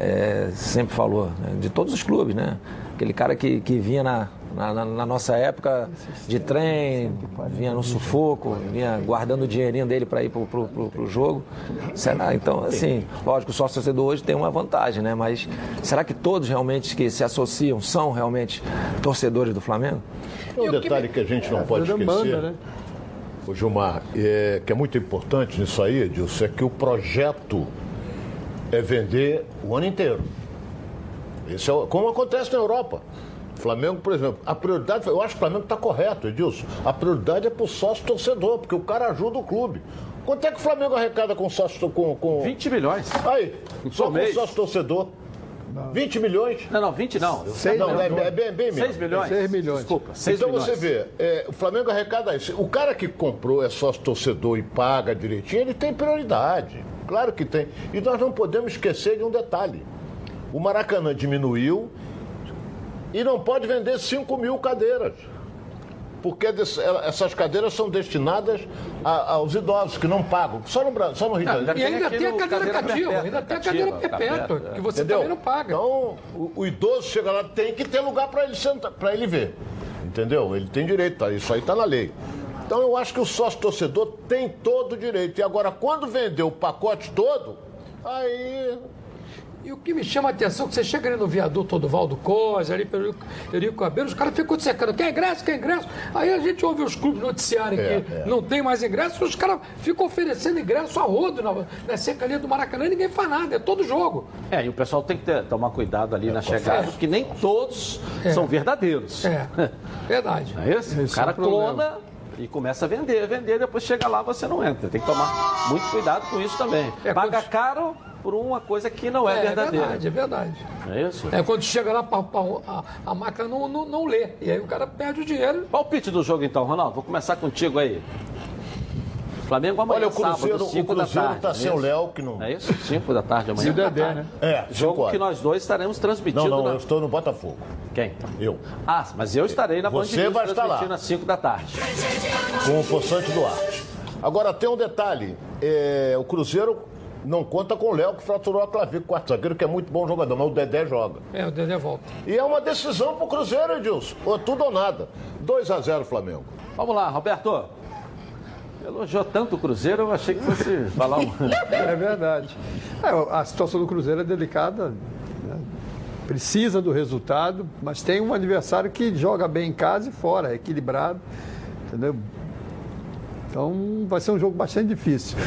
é, sempre falou, né? de todos os clubes, né? Aquele cara que, que vinha na, Na, na- nossa época de treino, vinha no sufoco, vinha guardando o dinheirinho dele para ir pro, pro, pro- pro jogo. Será? Então, assim, lógico, o sócio torcedor hoje tem uma vantagem, né? Mas será que todos realmente que se associam são realmente torcedores do Flamengo? Um detalhe que a gente não pode esquecer, o Gilmar, é, que é muito importante nisso aí, Edilson, é que o projeto é vender o ano inteiro. Isso é como acontece na Europa. Flamengo, por exemplo, a prioridade, eu acho que o Flamengo está correto, Edilson. A prioridade é para o sócio torcedor, porque o cara ajuda o clube. Quanto é que o Flamengo arrecada com sócio com, com... 20 milhões. Aí, só com sócio torcedor. 20 milhões? Não, não, 20 não. Seis não, é, é bem, bem menos. 6 milhões? 6 milhões. Desculpa, 6 então milhões. você vê, é, o Flamengo arrecada isso. O cara que comprou é sócio torcedor e paga direitinho, ele tem prioridade. Claro que tem. E nós não podemos esquecer de um detalhe. O Maracanã diminuiu e não pode vender 5 mil cadeiras. Porque ela- essas cadeiras são destinadas a- aos idosos que não pagam. Só no, Brasil, só no Rio de Janeiro. E ainda tem a cadeira cativa, ainda tem a cadeira perpétua, que você Entendeu? também não paga. Então, o, o idoso chega lá, tem que ter lugar para ele sentar, para ele ver. Entendeu? Ele tem direito, tá? isso aí está na lei. Então eu acho que o sócio torcedor tem todo o direito. E agora, quando vender o pacote todo, aí. E o que me chama a atenção é que você chega ali no viaduto do Valdo Costa, ali pelo Eurico Cabelo, os caras ficam secando, quer ingresso, quer ingresso? Aí a gente ouve os clubes noticiarem É, que é. não tem mais ingresso, os caras ficam oferecendo ingresso a rodo na, na cercania do Maracanã e ninguém faz nada, é todo jogo. É, e o pessoal tem que ter- tomar cuidado ali na chegada, porque nem todos É. são verdadeiros. É, verdade. Não é isso? O Esse cara é o problema. clona e começa a vender, vender, depois chega lá você não entra. Tem que tomar muito cuidado com isso também. Paga caro por uma coisa que não é, É, é verdadeira. verdade, é verdade. É isso? É quando chega lá, pra- a, a máquina não, não, não lê. E aí o cara perde o dinheiro. Palpite do jogo então, Ronaldo. Vou começar contigo aí. Flamengo amanhã, Olha, o Cruzeiro, sábado, 5 o Cruzeiro da tarde. tá é sem o? Léo, que não. É isso? 5 da tarde amanhã. Cinco da tarde, né? É, Jogo horas. que nós dois estaremos transmitindo. Não, não, na- eu estou no Botafogo. Quem? Eu. Ah, mas eu estarei na Band Você News vai estar lá. às 5 da tarde. com o Poçante Duarte. Agora tem um detalhe: é, o Cruzeiro não conta com o Léo, que fraturou a clavícula, quarto zagueiro, que é muito bom jogador, mas o Dedé joga. É, o Dedé volta. E é uma decisão pro Cruzeiro, Edilson. Ou tudo ou nada. 2 a 0 Flamengo. Vamos lá, Roberto. Elogiou tanto o Cruzeiro, eu achei que fosse falar um. É verdade. É, a situação do Cruzeiro é delicada. né? Precisa do resultado, mas tem um adversário que joga bem em casa e fora, é equilibrado. Entendeu? Então vai ser um jogo bastante difícil.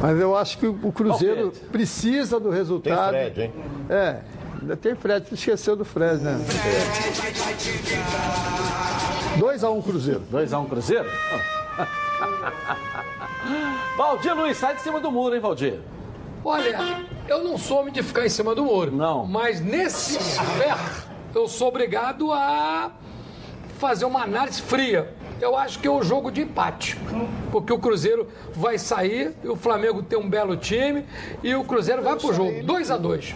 Mas eu acho que o Cruzeiro precisa do resultado. Tem Fred, hein? É, ainda tem Fred, esqueceu do Fred, né? 2x1 Cruzeiro. 2x1 Cruzeiro? <laughs> Valdir Luiz, sai de cima do muro, hein, Valdir? Olha, eu não sou homem de ficar em cima do muro. Não. Mas nesse aspecto, eu sou obrigado a fazer uma análise fria. Eu acho que é um jogo de empate. Porque o Cruzeiro vai sair, e o Flamengo tem um belo time, e o Cruzeiro vai pro jogo. 2 a 2 Esse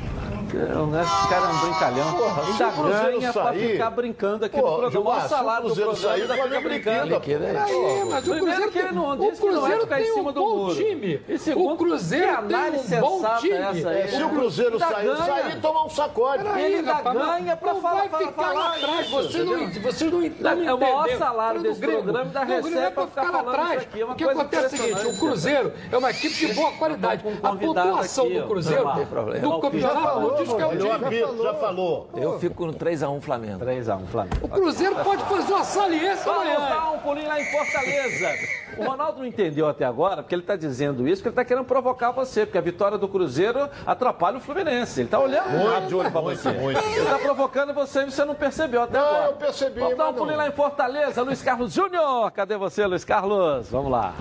cara é um brincalhão. Porra, se Ainda o Cruzeiro ganha pra sair- ficar brincando aqui Pô, no programa. Olha o salário do Cruzeiro ainda o fica brincando. liquida, Liquida, Aí, mas o Cruzeiro, que ele não o disse que não Cruzeiro ficar em tem cima um do bom muro. time. E segundo, o Cruzeiro tem um bom time. essa aí? Se o Cruzeiro Ainda sair, ganha. sair, toma um sacode. Ele ainda ganha pra não falar- vai falar- ficar lá atrás. Você não, entendeu? você não, não É o maior salário desse programa da Receita é pra ficar lá atrás. isso aqui, é uma o que coisa acontece é o seguinte, o. Cruzeiro é uma equipe de boa qualidade. um A pontuação do Cruzeiro, tem do campeonato, não diz que é o time. Já falou. Eu fico no 3x1 Flamengo. 3x1 Flamengo. O Cruzeiro pode fazer uma saliência Vamos amanhã. dar um pulinho lá em Fortaleza. O Ronaldo não entendeu até agora, porque ele está dizendo isso, porque ele está querendo provocar você, porque a vitória do Cruzeiro atrapalha o Fluminense. Ele está olhando muito de olho para você. muito. Ele está provocando você e você não percebeu até Não, agora. eu percebi, Vamos dar um não. pulinho lá em Fortaleza. Luiz Carlos Júnior. Cadê você, Luiz Carlos? Vamos lá.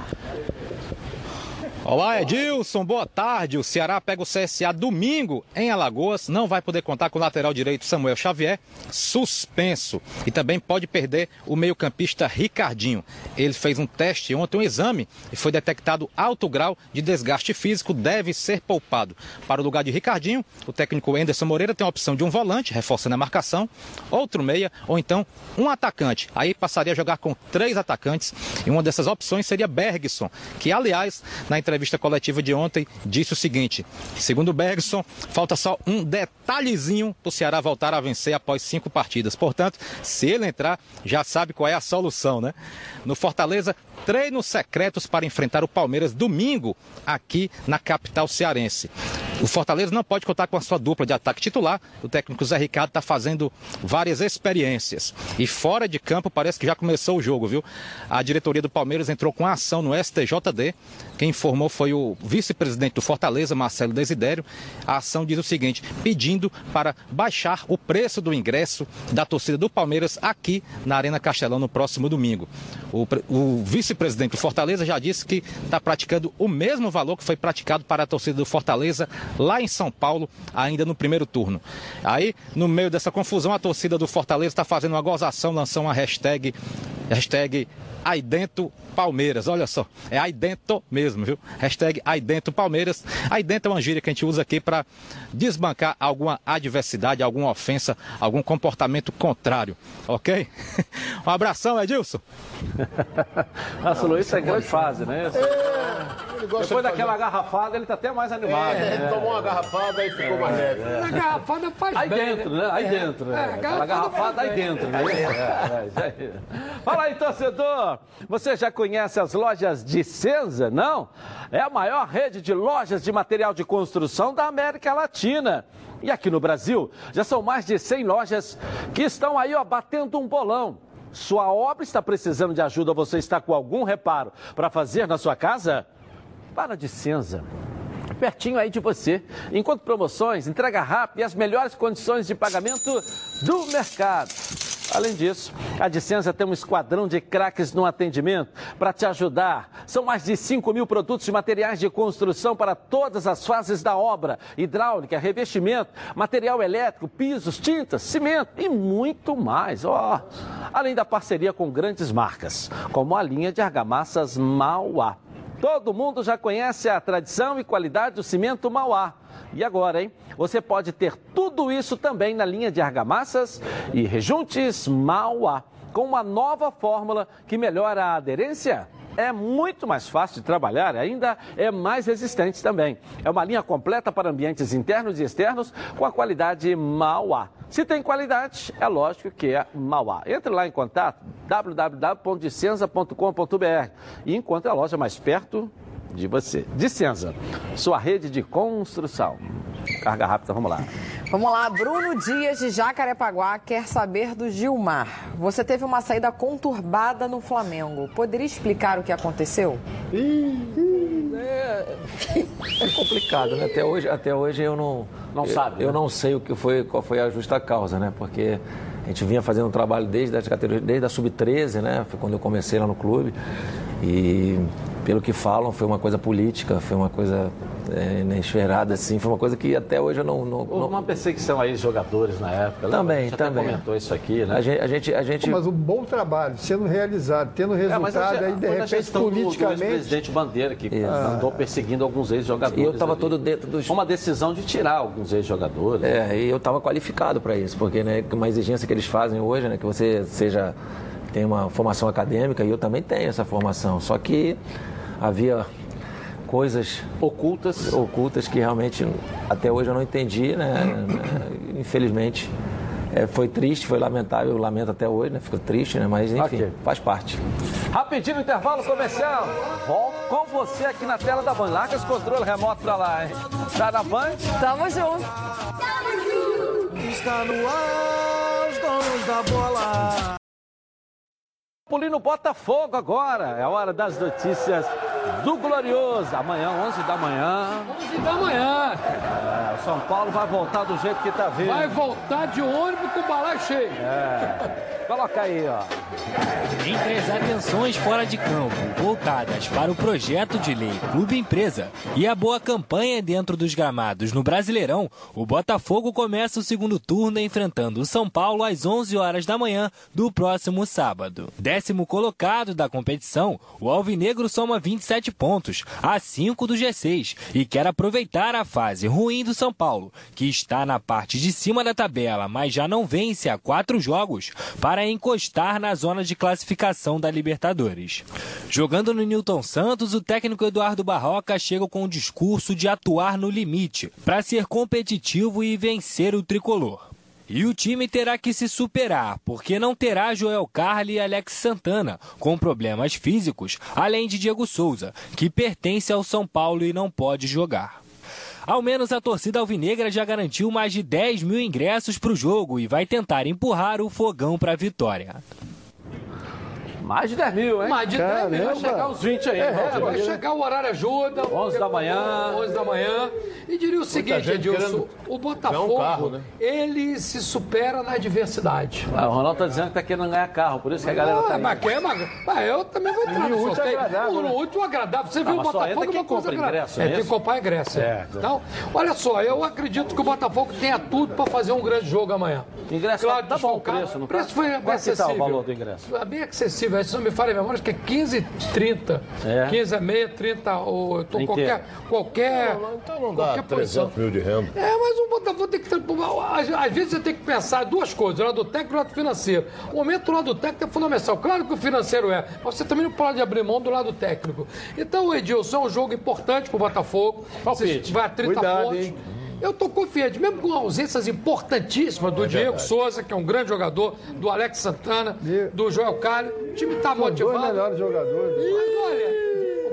Olá, Edilson, boa tarde. O Ceará pega o CSA domingo em Alagoas. Não vai poder contar com o lateral direito Samuel Xavier, suspenso. E também pode perder o meio-campista Ricardinho. Ele fez um teste ontem, um exame, e foi detectado alto grau de desgaste físico, deve ser poupado. Para o lugar de Ricardinho, o técnico Anderson Moreira tem a opção de um volante, reforçando a marcação, outro meia, ou então um atacante. Aí passaria a jogar com três atacantes, e uma dessas opções seria Bergson, que, aliás, na entrevista entrevista coletiva de ontem, disse o seguinte: segundo Bergson, falta só um detalhezinho para o Ceará voltar a vencer após cinco partidas. Portanto, se ele entrar, já sabe qual é a solução, né? No Fortaleza, treinos secretos para enfrentar o Palmeiras domingo aqui na capital cearense. O Fortaleza não pode contar com a sua dupla de ataque titular. O técnico Zé Ricardo está fazendo várias experiências. E fora de campo parece que já começou o jogo, viu? A diretoria do Palmeiras entrou com a ação no STJD. Quem informou foi o vice-presidente do Fortaleza, Marcelo Desidério. A ação diz o seguinte: pedindo para baixar o preço do ingresso da torcida do Palmeiras aqui na Arena Castelão no próximo domingo. O, o vice-presidente do Fortaleza já disse que está praticando o mesmo valor que foi praticado para a torcida do Fortaleza lá em São Paulo, ainda no primeiro turno. Aí, no meio dessa confusão, a torcida do Fortaleza está fazendo uma gozação, lançou uma hashtag, hashtag aí dentro Palmeiras, olha só, é aí dentro mesmo, viu? Hashtag aí dentro Palmeiras. Aí dentro é uma gíria que a gente usa aqui para desbancar alguma adversidade, alguma ofensa, algum comportamento contrário, ok? <laughs> Um abração, Edilson. Nossa, Luiz é grande fase, né? Depois de daquela fazer- garrafada, ele tá até mais animado. É, né? tomou uma garrafada e ficou mais leve. A garrafada faz Aí bem. dentro, né? Aí dentro, né? É, Aquela garrafada aí dentro, né? É, é. Fala aí, torcedor! Você já conhece as lojas de Senza? Não? É a maior rede de lojas de material de construção da América Latina. E aqui no Brasil, já são mais de 100 lojas que estão aí, ó, batendo um bolão. Sua obra está precisando de ajuda, você está com algum reparo para fazer na sua casa? Para de Senza pertinho aí de você. Enquanto promoções, entrega rápida e as melhores condições de pagamento do mercado. Além disso, a Dicenza tem um esquadrão de craques no atendimento para te ajudar. São mais de 5 mil produtos e materiais de construção para todas as fases da obra: hidráulica, revestimento, material elétrico, pisos, tintas, cimento e muito mais. Ó, além da parceria com grandes marcas, como a linha de argamassas Mauá. Todo mundo já conhece a tradição e qualidade do cimento Mauá. E agora, hein? Você pode ter tudo isso também na linha de argamassas e rejuntes Mauá, com uma nova fórmula que melhora a aderência. É muito mais fácil de trabalhar, ainda é mais resistente também. É uma linha completa para ambientes internos e externos com a qualidade Mauá. Se tem qualidade, é lógico que é Mauá. Entre lá em contato www.dicenza.com.br e encontre a loja mais perto de você. Dicenza, sua rede de construção. Carga rápida, vamos lá. Vamos lá, Bruno Dias de Jacarepaguá quer saber do Gilmar. Você teve uma saída conturbada no Flamengo. Poderia explicar o que aconteceu? É, é complicado, né? Até hoje, até hoje eu não. Não eu, sabe, Eu né? não sei o que foi, qual foi a justa causa, né? Porque a gente vinha fazendo um trabalho desde as categorias, desde a sub-13, né? Foi quando eu comecei lá no clube. E pelo que falam, foi uma coisa política, foi uma coisa é, inesperada, assim, foi uma coisa que até hoje eu não. não, Houve não- uma perseguição aí de jogadores na época. Também, a gente até também. comentou isso aqui, né? A gente, a gente, a gente... Mas um bom trabalho sendo realizado, tendo É, resultado, a- aí de repente gestão do- do politicamente. ex-presidente Bandeira, que Isso. andou perseguindo alguns ex-jogadores. E eu estava todo dentro dos. Uma decisão de tirar alguns ex-jogadores. É, e eu estava qualificado para isso, porque né, uma exigência que eles fazem hoje, né, que você seja tem uma formação acadêmica e eu também tenho essa formação, só que havia coisas ocultas ocultas que realmente até hoje eu não entendi, né? <coughs> Infelizmente é, foi triste, foi lamentável, eu lamento até hoje, né? Fico triste, né? Mas enfim, Ok. faz parte. Rapidinho, intervalo comercial. Volto com você aqui na tela da Van. Larga esse controle remoto pra lá, hein? Tá na Van? Tamo junto. Está no ar, os donos da bola. Pulinho Botafogo agora. É a hora das notícias do Glorioso. Amanhã, 11 da manhã. 11 da manhã. É, o São Paulo vai voltar do jeito que tá vindo. Vai voltar de ônibus com o balaio cheio. É. Coloca aí, ó. Entre as atenções fora de campo, voltadas para o projeto de lei Clube Empresa e a boa campanha dentro dos gramados no Brasileirão, o Botafogo começa o segundo turno enfrentando o São Paulo às 11 horas da manhã do próximo sábado. Décimo colocado da competição, o Alvinegro soma 27 pontos, a 5 do G6, e quer aproveitar a fase ruim do São Paulo, que está na parte de cima da tabela, mas já não vence há quatro jogos, para encostar na zona de classificação da Libertadores. Jogando no Newton Santos, o técnico Eduardo Barroca chega com o discurso de atuar no limite, para ser competitivo e vencer o tricolor. E o time terá que se superar, porque não terá Joel Carli e Alex Santana, com problemas físicos, além de Diego Souza, que pertence ao São Paulo e não pode jogar. Ao menos a torcida alvinegra já garantiu mais de 10 mil ingressos para o jogo e vai tentar empurrar o fogão para a vitória. Mais de 10 mil, hein? Mais de 10 mil. Vai chegar uns 20 aí. É, vamos vai chegar o horário ajuda. 11 da manhã. 11 da manhã. E diria o seguinte, gente Edilson, querendo o Botafogo, um carro, né? ele se supera na adversidade. Ah, o Ronaldo tá dizendo que tá querendo ganhar carro, por isso que a galera tá. Mas quer, mas, mas eu também vou entrar no é sorteio. agradável, O né? útil é agradável. Você Ah, viu o Botafogo é uma coisa ingresso, É, é tem que comprar ingresso. É. Então, olha só, eu acredito que o Botafogo tenha tudo para fazer um grande jogo amanhã. Ingresso Claro, tá bom o desfalcado. preço, não O preço tá? foi bem que tá o acessível. valor do ingresso? É bem acessível. Se não me falha a memória, acho que é 15,30. É. 15 é meia, 30. Ou, tô, qualquer. qualquer Então não dá qualquer posição. 300 mil de renda. É, mas o Botafogo tem que ter. Às, às vezes você tem que pensar duas coisas, o lado técnico e o lado financeiro. O momento do lado técnico é fundamental. Claro que o financeiro é, mas você também não pode abrir mão do lado técnico. Então, Edilson, é um jogo importante pro Botafogo. Você vai a 30 Cuidado, pontos. hein? Eu tô confiante, mesmo com ausências importantíssimas do É Diego. Souza, que é um grande jogador, do Alex Santana, do Joel Calho. O time tá motivado. Dois melhores jogadores. E olha,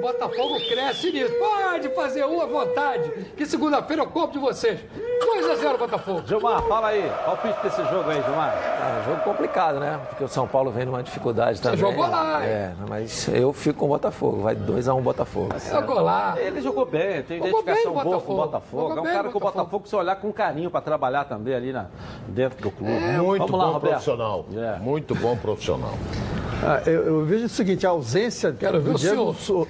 Botafogo cresce nisso. Pode fazer uma à vontade, que segunda-feira eu compro de vocês. 2 a 0 Botafogo. Gilmar, fala aí. Palpite desse jogo aí, Gilmar. É um jogo complicado, né? Porque o São Paulo vem numa dificuldade também. jogou lá, hein? É, mas eu fico com o Botafogo. Vai 2x1 Botafogo. Jogou lá. Ele jogou bem, tem Jogou identificação bem boa com o Botafogo. Botafogo. Jogou é um cara que o Botafogo. Precisa olhar com carinho para trabalhar também ali na, dentro do clube. Muito Vamos lá, bom Roberto. profissional. Muito bom profissional. Ah, eu, eu vejo o seguinte, a ausência Quero ver do o Diego Souza.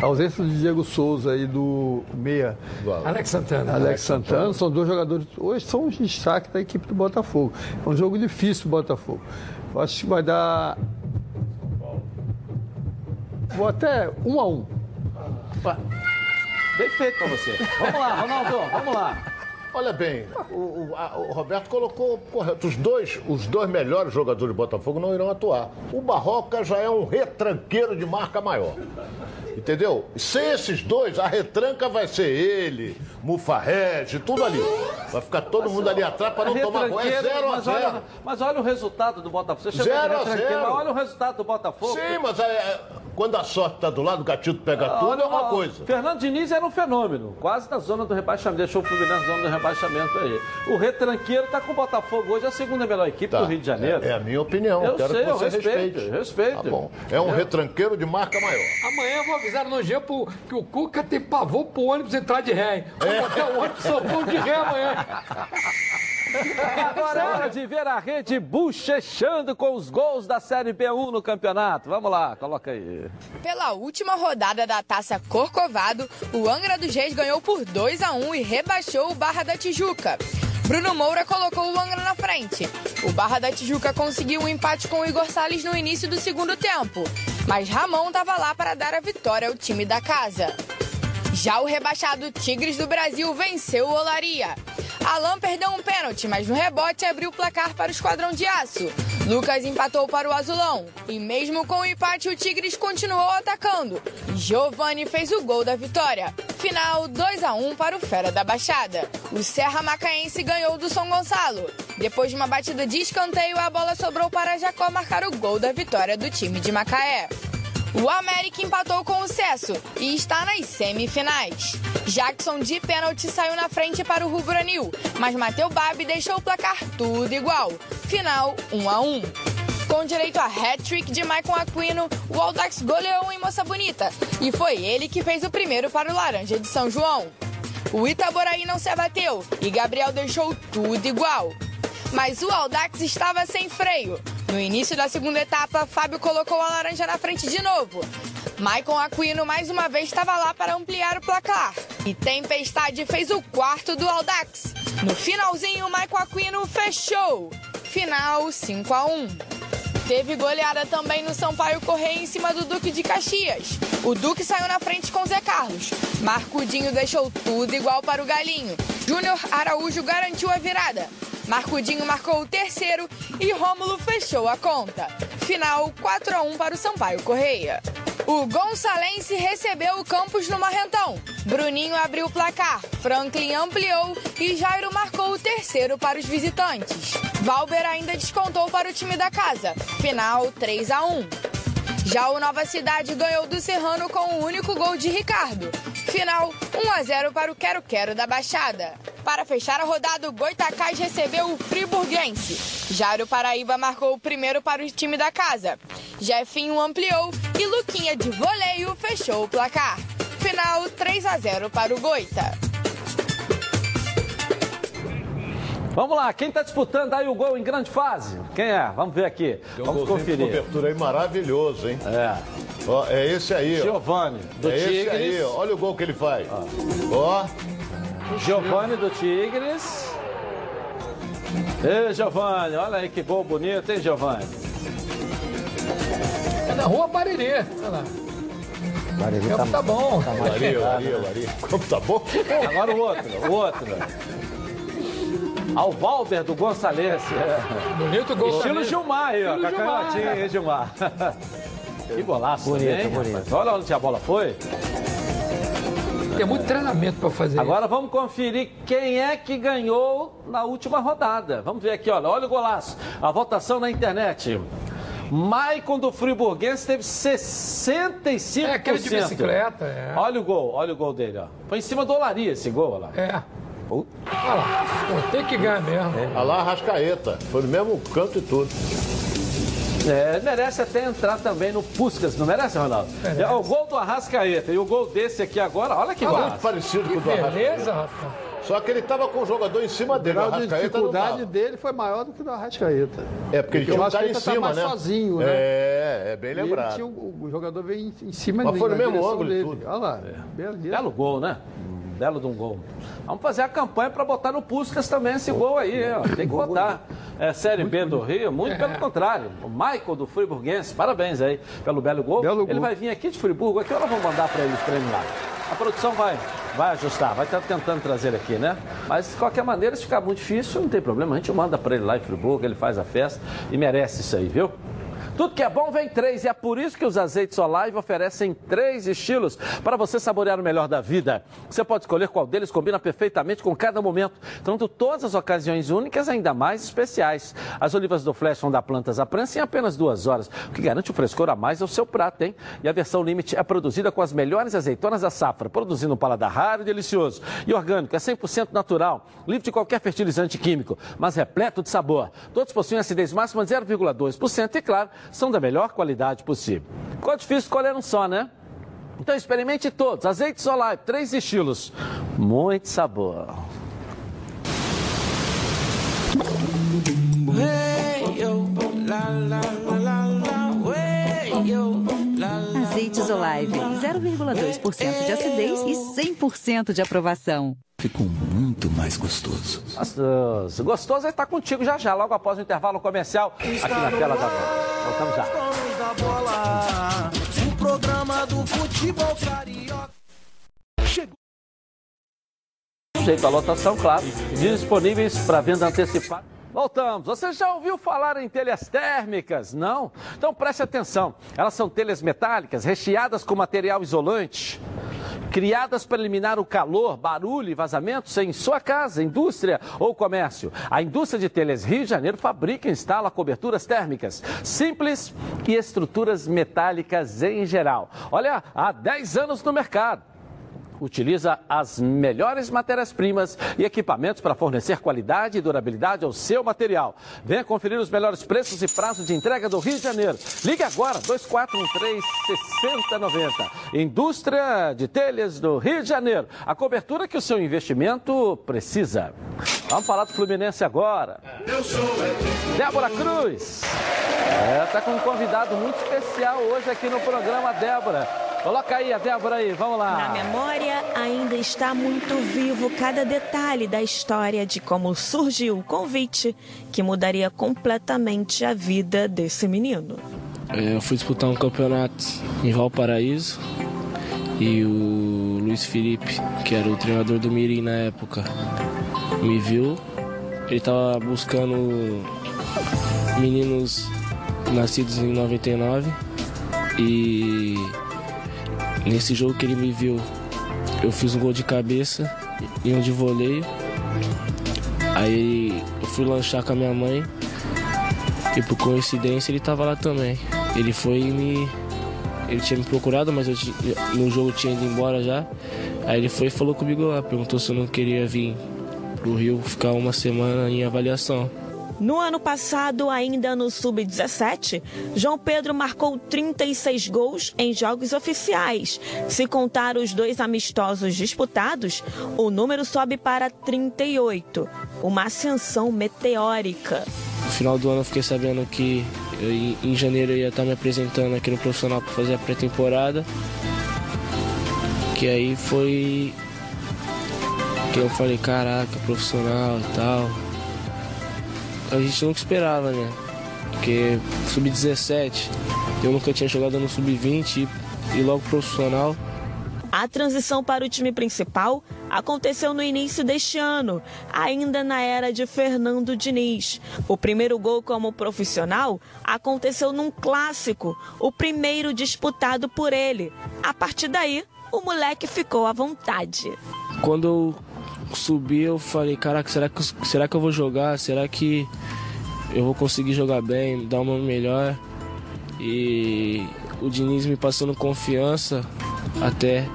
A ausência do Diego Souza e do Meia. Alex Santana. Alex Santana são dois jogadores. Hoje são os destaques da equipe do Botafogo. É um jogo difícil do Botafogo. Eu acho que vai dar. Vou até um a um. Bem feito pra você. Vamos lá, Ronaldo, vamos lá. Olha bem, o, o- a- o Roberto colocou correto. Os dois, os dois melhores jogadores do Botafogo não irão atuar. O Barroca já é um retranqueiro de marca maior. Entendeu? Sem esses dois, a retranca vai ser ele, Mufarrege, tudo ali. Vai ficar todo mundo ali atrás para não tomar gol. É Retranqueiro, 0 a mas olha, 0 mas olha o resultado do Botafogo. Você chama de Zero a retranqueiro, zero. mas olha o resultado do Botafogo. Sim, mas é, é, quando a sorte está do lado, o gatito pega tudo, é uma Ó, coisa. Fernando Diniz era um fenômeno, quase na zona do rebaixamento, deixou o Fluminense na zona do rebaixamento aí. O retranqueiro está com o Botafogo hoje, a segunda melhor equipe Tá, do Rio de Janeiro. É, é a minha opinião. Eu Quero sei, que eu você respeito, respeite. respeito. Tá bom. É um Eu- retranqueiro de marca maior. Amanhã eu vou avisar no G pro- que o Cuca tem pavor pro ônibus entrar de ré, hein? Vou botar o ônibus Paulo de ré amanhã. Agora é hora de ver a rede bochechando com os gols da Série B1 no campeonato. Vamos lá, coloca aí. Pela última rodada da Taça Corcovado, o Angra dos Reis ganhou por 2 a 1 e rebaixou o Barra da Tijuca. Bruno Moura colocou o Angra na frente. O Barra da Tijuca conseguiu um empate com o Igor Salles no início do segundo tempo, mas Ramon estava lá para dar a vitória ao time da casa. Já o rebaixado Tigres do Brasil venceu o Olaria. Alain perdeu um pênalti, mas no rebote abriu o placar para o Esquadrão de Aço. Lucas empatou para o Azulão. E mesmo com o empate, o Tigres continuou atacando. Giovani fez o gol da vitória. Final 2 a 1 para o Fera da Baixada. O Serra Macaense ganhou do São Gonçalo. Depois de uma batida de escanteio, a bola sobrou para Jacó marcar o gol da vitória do time de Macaé. O América empatou com o Cesso e está nas semifinais. Jackson de pênalti saiu na frente para o Rubro Anil, mas Mateu Babi deixou o placar tudo igual. Final 1 a 1. Com direito a hat-trick de Maicon Aquino, o Aldax goleou em Moça Bonita e foi ele que fez o primeiro para o Laranja de São João. O Itaboraí não se abateu e Gabriel deixou tudo igual. Mas o Aldax estava sem freio. No início da segunda etapa, Fábio colocou a laranja na frente de novo. Maicon Aquino mais uma vez estava lá para ampliar o placar. E Tempestade fez o quarto do Aldax. No finalzinho, Maicon Aquino fechou. Final 5 a 1. Teve goleada também no Sampaio Correia em cima do Duque de Caxias. O Duque saiu na frente com Zé Carlos. Marcudinho deixou tudo igual para o Galinho. Júnior Araújo garantiu a virada. Marcudinho marcou o terceiro e Rômulo fechou a conta. Final 4 a 1 para o Sampaio Correia. O Gonçalense recebeu o Campos no Marrentão. Bruninho abriu o placar, Franklin ampliou e Jairo marcou o terceiro para os visitantes. Valber ainda descontou para o time da casa. Final 3 a 1. Já o Nova Cidade ganhou do Serrano com o único gol de Ricardo. Final 1 a 0 para o Quero Quero da Baixada. Para fechar a rodada, o Goitacás recebeu o Friburguense. Jairo Paraíba marcou o primeiro para o time da casa. Jefinho ampliou e Luquinha de voleio fechou o placar. Final 3 a 0 para o Goita. Vamos lá, quem está disputando aí o gol em grande fase? Quem é? Vamos ver aqui. Tem um Vamos de conferir. cobertura aí maravilhoso, hein? É. Ó, é esse aí, ó. Giovani, do é esse Tigres. aí, ó. Olha o gol que ele faz. Ó. Giovani do Tigres. Ei, Giovani, olha aí que gol bonito, hein, Giovani? É na rua Barirê. Olha lá. Bariri Campo tá bom. Maria, Maria, Maria. Como tá bom? Agora o outro, o outro. Ao Valber do Gonçalves. Bonito gol. Estilo. Gilmar aí, ó. Estilo Com a Gilmar. canhotinha, hein, Gilmar? <laughs> Que golaço Bonito, também, bonito. rapaz. Olha onde a bola foi. Tem muito treinamento para fazer Agora vamos conferir quem é que ganhou na última rodada. Vamos ver aqui, olha, olha o golaço. A votação na internet. Maicon do Friburguense teve 65%. É aquele de bicicleta, é. Olha o gol, olha o gol dele, ó. Foi em cima do Olaria esse gol, olha lá. É. Olha lá. Pô, tem que ganhar mesmo. Olha lá, Rascaeta. Foi no mesmo canto e tudo. É, merece até entrar também no Puskas, não merece, Ronaldo? Merece. É o gol do Arrascaeta e o gol desse aqui agora, olha que Muito golaço. parecido com o do Beleza, Arrascaeta. rapaz. Só que ele tava com o jogador em cima dele. O grau de dificuldade dele foi maior do que o do Arrascaeta. É, porque ele Porque tinha um cara em tá cima, mais né? sozinho, né? É, é bem ele lembrado. tinha o jogador veio em, em cima Mas dele. foi no mesmo ângulo dele. tudo. Olha lá. Beleza. Belo gol, né? Um Belo de um gol. Vamos fazer a campanha para botar no Puskas também esse gol aí, ó. Tem que botar. É Série B do Rio, muito pelo contrário. O Michael do Friburguense, parabéns aí pelo belo gol. Belo Ele gol. vai vir aqui de Friburgo, aqui hora vamos mandar para eles treinar lá. A produção vai, vai ajustar, vai estar tentando trazer aqui, né? Mas de qualquer maneira, se ficar muito difícil, não tem problema. A gente manda para ele lá em Friburgo, ele faz a festa e merece isso aí, viu? Tudo que é bom vem três e é por isso que os azeites Olive oferecem três estilos para você saborear o melhor da vida. Você pode escolher qual deles combina perfeitamente com cada momento, tornando todas as ocasiões únicas ainda mais especiais. As olivas do Flash vão dar plantas à prensa em apenas duas horas, o que garante o frescor a mais ao seu prato, hein? E a versão Limite é produzida com as melhores azeitonas da safra, produzindo um paladar raro e delicioso. E orgânico, é 100% natural, livre de qualquer fertilizante químico, mas repleto de sabor. Todos possuem acidez máxima de 0,2% e, claro, são da melhor qualidade possível. Ficou difícil escolher um só, né? Então experimente todos. Azeite Solar, três estilos. Muito sabor. Azeites Olive, 0,2% de acidez e 100% de aprovação. Ficou muito mais gostoso. Gostoso. Gostoso é estar contigo já já, logo após o intervalo comercial, aqui na tela da bola. Voltamos já. Donos da bola, o programa do futebol carioca. Jeito a lotação, claro. Disponíveis para venda antecipada. Voltamos. Você já ouviu falar em telhas térmicas? Não? Então preste atenção. Elas são telhas metálicas recheadas com material isolante. Criadas para eliminar o calor, barulho e vazamentos em sua casa, indústria ou comércio. A indústria de telhas Rio de Janeiro fabrica e instala coberturas térmicas simples e estruturas metálicas em geral. Olha, há 10 anos no mercado utiliza as melhores matérias-primas e equipamentos para fornecer qualidade e durabilidade ao seu material. Venha conferir os melhores preços e prazos de entrega do Rio de Janeiro. Ligue agora, 2413-6090. Indústria de Telhas do Rio de Janeiro. A cobertura que o seu investimento precisa. Vamos falar do Fluminense agora. Débora Cruz. É, tá com um convidado muito especial hoje aqui no programa, Débora. Coloca aí a Débora aí, vamos lá. Na memória ainda está muito vivo cada detalhe da história de como surgiu o convite que mudaria completamente a vida desse menino. É, Eu fui disputar um campeonato em Valparaíso e o Luiz Felipe, que era o treinador do Mirim na época, me viu. Ele estava buscando meninos nascidos em 99 e nesse jogo que ele me viu, eu fiz um gol de cabeça e um de voleio. Aí eu fui lanchar com a minha mãe e por coincidência ele tava lá também. Ele foi me. Ele tinha me procurado, mas eu no jogo tinha ido embora já. Aí ele foi e falou comigo lá, perguntou se eu não queria vir pro Rio ficar uma semana em avaliação. No ano passado, ainda no Sub-17, João Pedro marcou 36 gols em jogos oficiais. Se contar os dois amistosos disputados, o número sobe para 38, uma ascensão meteórica. No final do ano eu fiquei sabendo que eu, em- janeiro eu ia estar me apresentando aqui no profissional para fazer a pré-temporada. Que aí foi que eu falei, caraca, profissional e tal. A gente nunca esperava, né? Porque sub-17, eu nunca tinha jogado no sub-20 e, e logo profissional. A transição para o time principal aconteceu no início deste ano, ainda na era de Fernando Diniz. O primeiro gol como profissional aconteceu num clássico, o primeiro disputado por ele. A partir daí, o moleque ficou à vontade. Quando eu subi, eu falei, caraca, será que, será que eu vou jogar? Será que eu vou conseguir jogar bem, dar uma melhor? E o Diniz me passando confiança até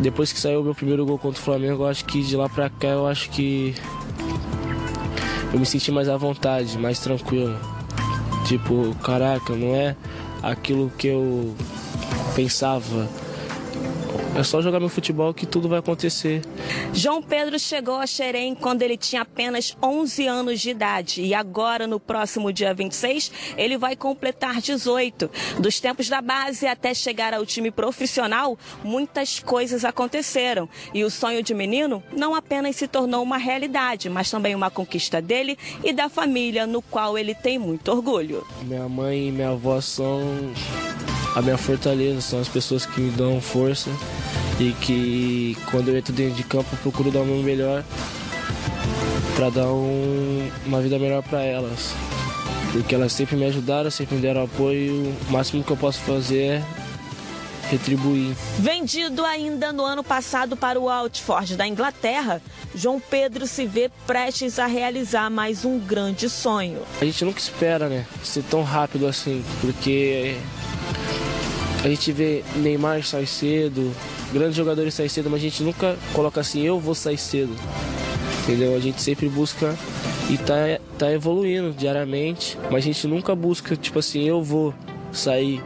depois que saiu o meu primeiro gol contra o Flamengo, eu acho que de lá pra cá eu acho que eu me senti mais à vontade, mais tranquilo. Tipo, caraca, não é aquilo que eu pensava. É só jogar meu futebol que tudo vai acontecer. João Pedro chegou a Xerém quando ele tinha apenas 11 anos de idade e agora, no próximo dia 26, ele vai completar 18. Dos tempos da base até chegar ao time profissional, muitas coisas aconteceram e o sonho de menino não apenas se tornou uma realidade, mas também uma conquista dele e da família, no qual ele tem muito orgulho. Minha mãe e minha avó são a minha fortaleza, são as pessoas que me dão força e que quando eu entro dentro de campo eu procuro dar o meu melhor para dar um- uma vida melhor para elas. Porque elas sempre me ajudaram, sempre me deram apoio. O máximo que eu posso fazer é retribuir. Vendido ainda no ano passado para o Watford da Inglaterra, João Pedro se vê prestes a realizar mais um grande sonho. A gente nunca espera, né? Ser tão rápido assim, porque a gente vê Neymar sai cedo, grandes jogadores saem cedo, mas a gente nunca coloca assim, eu vou sair cedo. Entendeu? A gente sempre busca e tá, tá evoluindo diariamente, mas a gente nunca busca, tipo assim, eu vou sair.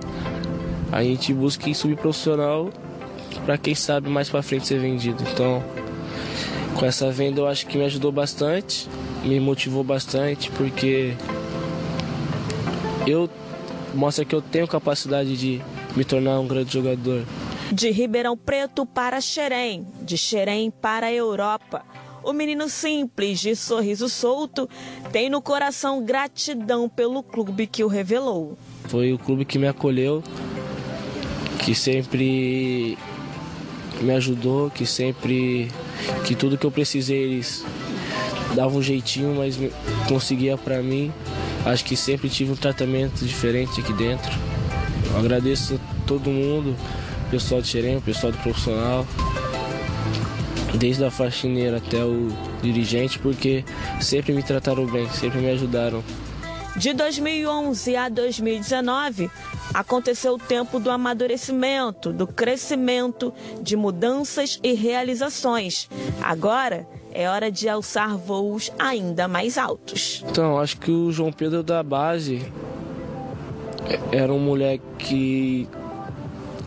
A gente busca ir subir profissional para quem sabe mais para frente ser vendido. Então, com essa venda eu acho que me ajudou bastante, me motivou bastante, porque eu mostra que eu tenho capacidade de me tornar um grande jogador. De Ribeirão Preto para Xerém, de Xerém para a Europa. O menino simples, de sorriso solto, tem no coração gratidão pelo clube que o revelou. Foi o clube que me acolheu, que sempre me ajudou, que sempre que tudo que eu precisei eles davam um jeitinho, mas conseguia pra mim. Acho que sempre tive um tratamento diferente aqui dentro. Eu agradeço a todo mundo, pessoal de Xerém, pessoal do profissional, desde a faxineira até o dirigente, porque sempre me trataram bem, sempre me ajudaram. De 2011 a 2019, aconteceu o tempo do amadurecimento, do crescimento, de mudanças e realizações. Agora é hora de alçar voos ainda mais altos. Então, acho que o João Pedro da base é- era um moleque que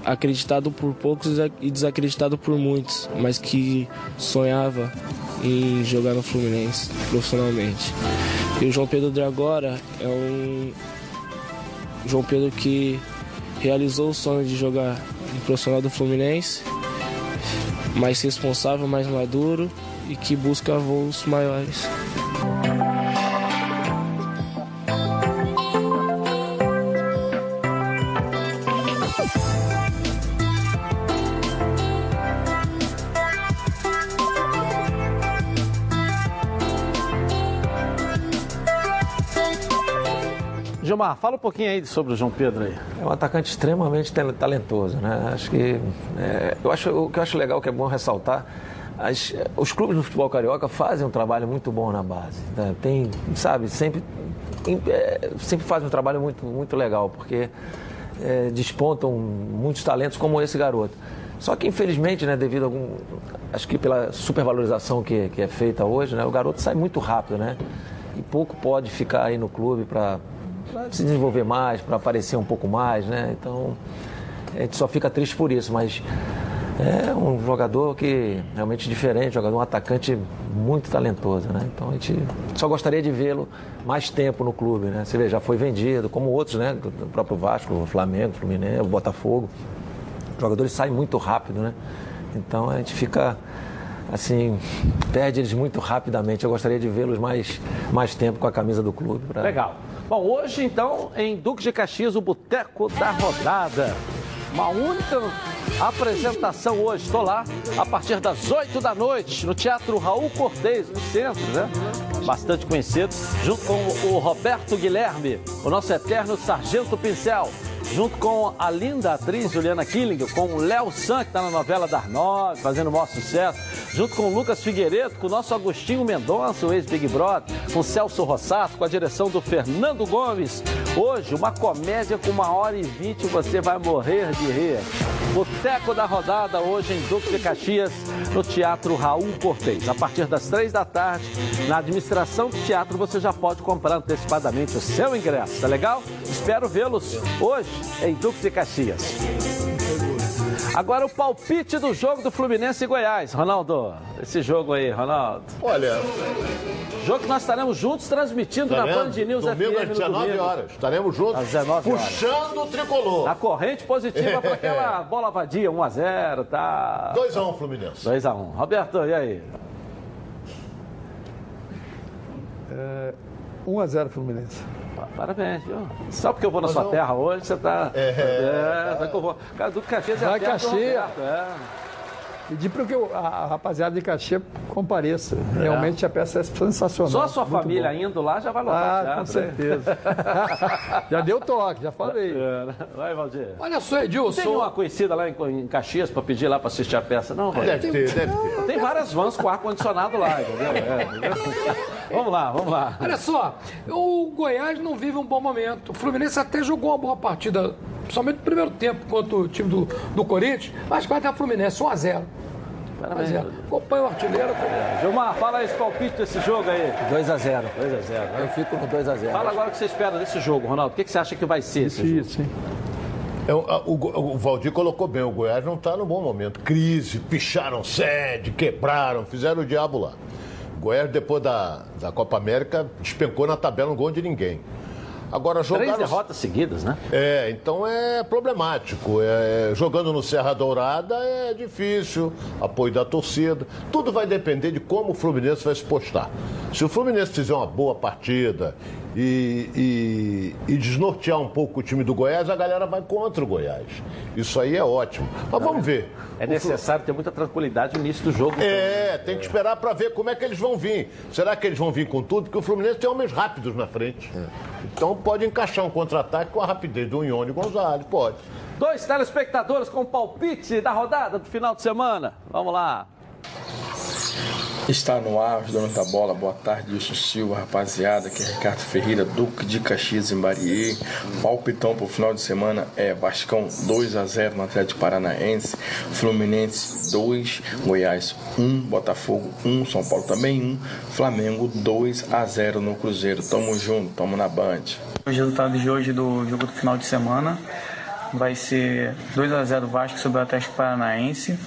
acreditado por poucos e desacreditado por muitos, mas que sonhava em jogar no Fluminense profissionalmente. E o João Pedro de agora é um João Pedro que realizou o sonho de jogar no profissional do Fluminense, mais responsável, mais maduro e que busca voos maiores. Gilmar, fala um pouquinho aí sobre o João Pedro aí. É um atacante extremamente talentoso, né? Acho que é, eu acho o que eu acho legal, que é bom ressaltar, as, os clubes do futebol carioca fazem um trabalho muito bom na base. Né? Tem, sabe, sempre é, sempre fazem um trabalho muito muito legal, porque é, despontam muitos talentos como esse garoto. Só que infelizmente, né, devido a algum, acho que pela supervalorização que, que é feita hoje, né, o garoto sai muito rápido, né? E pouco pode ficar aí no clube para para se desenvolver mais, para aparecer um pouco mais, né? Então a gente só fica triste por isso, mas é um jogador que realmente diferente, jogador, um atacante muito talentoso, né? Então a gente só gostaria de vê-lo mais tempo no clube, né? Você vê, já foi vendido, como outros, né? O próprio Vasco, o Flamengo, o Fluminense, o Botafogo. Os jogadores saem muito rápido, né? Então a gente fica assim, perde eles muito rapidamente. Eu gostaria de vê-los mais, mais tempo com a camisa do clube. Pra... Legal. Bom, hoje então, em Duque de Caxias, o Boteco da Rodada. Uma única apresentação hoje. Estou lá a partir das 8 da noite, no Teatro Raul Cortez, no centro, né? Bastante conhecido, junto com o Roberto Guilherme, o nosso eterno Sargento Pincel junto com a linda atriz Juliana Killing, com o Léo San, que está na novela das nove, fazendo o maior sucesso, junto com o Lucas Figueiredo, com o nosso Agostinho Mendonça, o ex-Big Brother, com o Celso Rossato, com a direção do Fernando Gomes. Hoje, uma comédia com uma hora e vinte, você vai morrer de rir. Boteco da Rodada, hoje em Duque de Caxias, no Teatro Raul Cortez. A partir das três da tarde, na administração do teatro, você já pode comprar antecipadamente o seu ingresso, tá legal? Espero vê-los hoje em Duque de Caxias. Agora o palpite do jogo do Fluminense e Goiás. Ronaldo, esse jogo aí, Ronaldo. Olha. Jogo que nós estaremos juntos transmitindo Tá na? Band News Domingo FM. às no 19 domingo. horas. Estaremos juntos. Às 19 horas. Puxando o tricolor. A corrente positiva para <laughs> aquela bola vadia, 1x0, tá? 2x1 Fluminense. 2x1. Roberto, e aí? É, 1 a 0 Fluminense. Parabéns, viu? Só porque eu vou na Mas sua não- terra hoje, você tá. É, É, vai que eu vou. Cara, do Caxias é a Vai Caxias. Roberto, é. Pedir para que o- a, a rapaziada de Caxias compareça. Realmente a peça é sensacional. Só a sua família bom. indo lá já vai lotar Ah, teatro, com certeza. <laughs> já deu toque, já falei. É, né? Vai, Valdir. Olha só, Edilson. Tem uma conhecida lá em, em Caxias para pedir lá para assistir a peça? Não, Valdir? Deve ter, deve ter. Tem várias vans com ar-condicionado lá, entendeu? É, entendeu? <laughs> Vamos lá, vamos lá. Olha só, o Goiás não vive um bom momento. O Fluminense até jogou uma boa partida, somente no primeiro tempo, contra o time do, do Corinthians, mas vai dar Fluminense 1x0. Parabéns. 1x0. Acompanha o artilheiro. Gilmar, fala esse palpite desse jogo aí. 2x0. 2x0. Eu fico no 2x0. Fala agora o que você espera desse jogo, Ronaldo. O que você acha que vai ser esse jogo? Difícil, hein? É, o, a- o Go- o Valdir colocou bem, o Goiás não está no bom momento. Crise, picharam sede, quebraram, fizeram o diabo lá. Goiás, depois da, da Copa América, despencou na tabela, não gol de ninguém. Agora, jogar Três derrotas seguidas, né? É, então é problemático. É, jogando no Serra Dourada é difícil, apoio da torcida. Tudo vai depender de como o Fluminense vai se postar. Se o Fluminense fizer uma boa partida e, e- e desnortear um pouco o time do Goiás, a galera vai contra o Goiás. Isso aí é ótimo. Mas vamos ver. É necessário ter muita tranquilidade no início do jogo. É, tem que esperar para ver como é que eles vão vir. Será que eles vão vir com tudo? Porque o Fluminense tem homens rápidos na frente. Então pode encaixar um contra-ataque com a rapidez do Ione Gonzalez, pode. Dois telespectadores com palpite da rodada do final de semana. Vamos lá. Está no ar, os donos da bola. Boa tarde, Wilson Silva, rapaziada. Aqui é Ricardo Ferreira, Duque de Caxias em Bariê. Palpitão pro final de semana é Vascão 2 a 0 no Atlético Paranaense, Fluminense 2, Goiás 1, Botafogo 1, São Paulo também 1, Flamengo 2 a 0 no Cruzeiro. Tamo junto, tamo na Band. Os resultados de hoje do jogo do final de semana vai ser 2 a 0 Vasco sobre o Atlético Paranaense,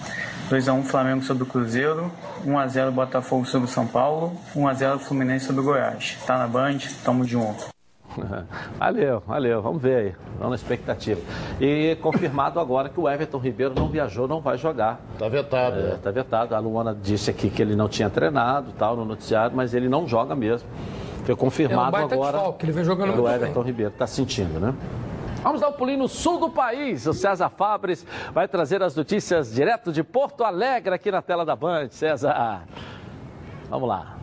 2 a 1 Flamengo sobre o Cruzeiro, 1 a 0 Botafogo sobre o São Paulo, 1 a 0 Fluminense sobre o Goiás. Tá na Band, tamo junto. <laughs> Valeu, valeu. Vamos ver aí. Vamos na expectativa. E confirmado agora que o Everton Ribeiro não viajou, não vai jogar. Está vetado. Está é, tá vetado. A Luana disse aqui que ele não tinha treinado tal no noticiário, mas ele não joga mesmo. Foi confirmado é um agora. que ele vem jogando que o Everton Ribeiro está sentindo, né? Vamos dar um pulinho no sul do país. O César Fabres vai trazer as notícias direto de Porto Alegre aqui na tela da Band. César, vamos lá.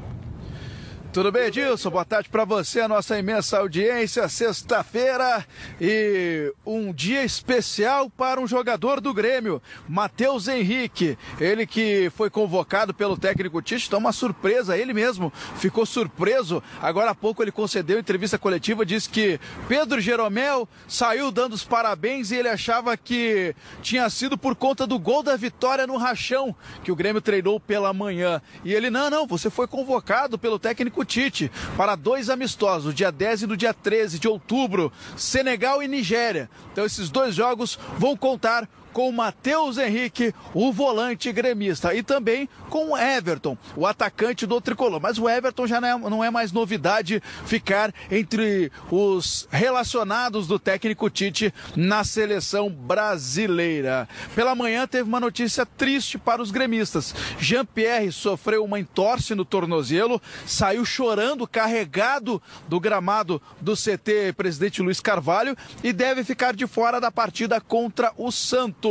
Tudo bem, Edilson? Boa tarde para você, a nossa imensa audiência. Sexta-feira e um dia especial para um jogador do Grêmio, Matheus Henrique. Ele que foi convocado pelo técnico Tite, então uma surpresa, ele mesmo ficou surpreso. Agora há pouco ele concedeu entrevista coletiva, disse que Pedro Jeromel saiu dando os parabéns e ele achava que tinha sido por conta do gol da vitória no rachão que o Grêmio treinou pela manhã. E ele, não, não, você foi convocado pelo técnico Tite para dois amistosos, dia 10 e no dia 13 de outubro, Senegal e Nigéria. Então esses dois jogos vão contar com Matheus Henrique, o volante gremista, e também com o Everton, o atacante do tricolor. Mas o Everton já não é, não é mais novidade ficar entre os relacionados do técnico Tite na seleção brasileira. Pela manhã teve uma notícia triste para os gremistas. Jean-Pierre sofreu uma entorse no tornozelo, saiu chorando, carregado do gramado do CT Presidente Luiz Carvalho e deve ficar de fora da partida contra o Santos.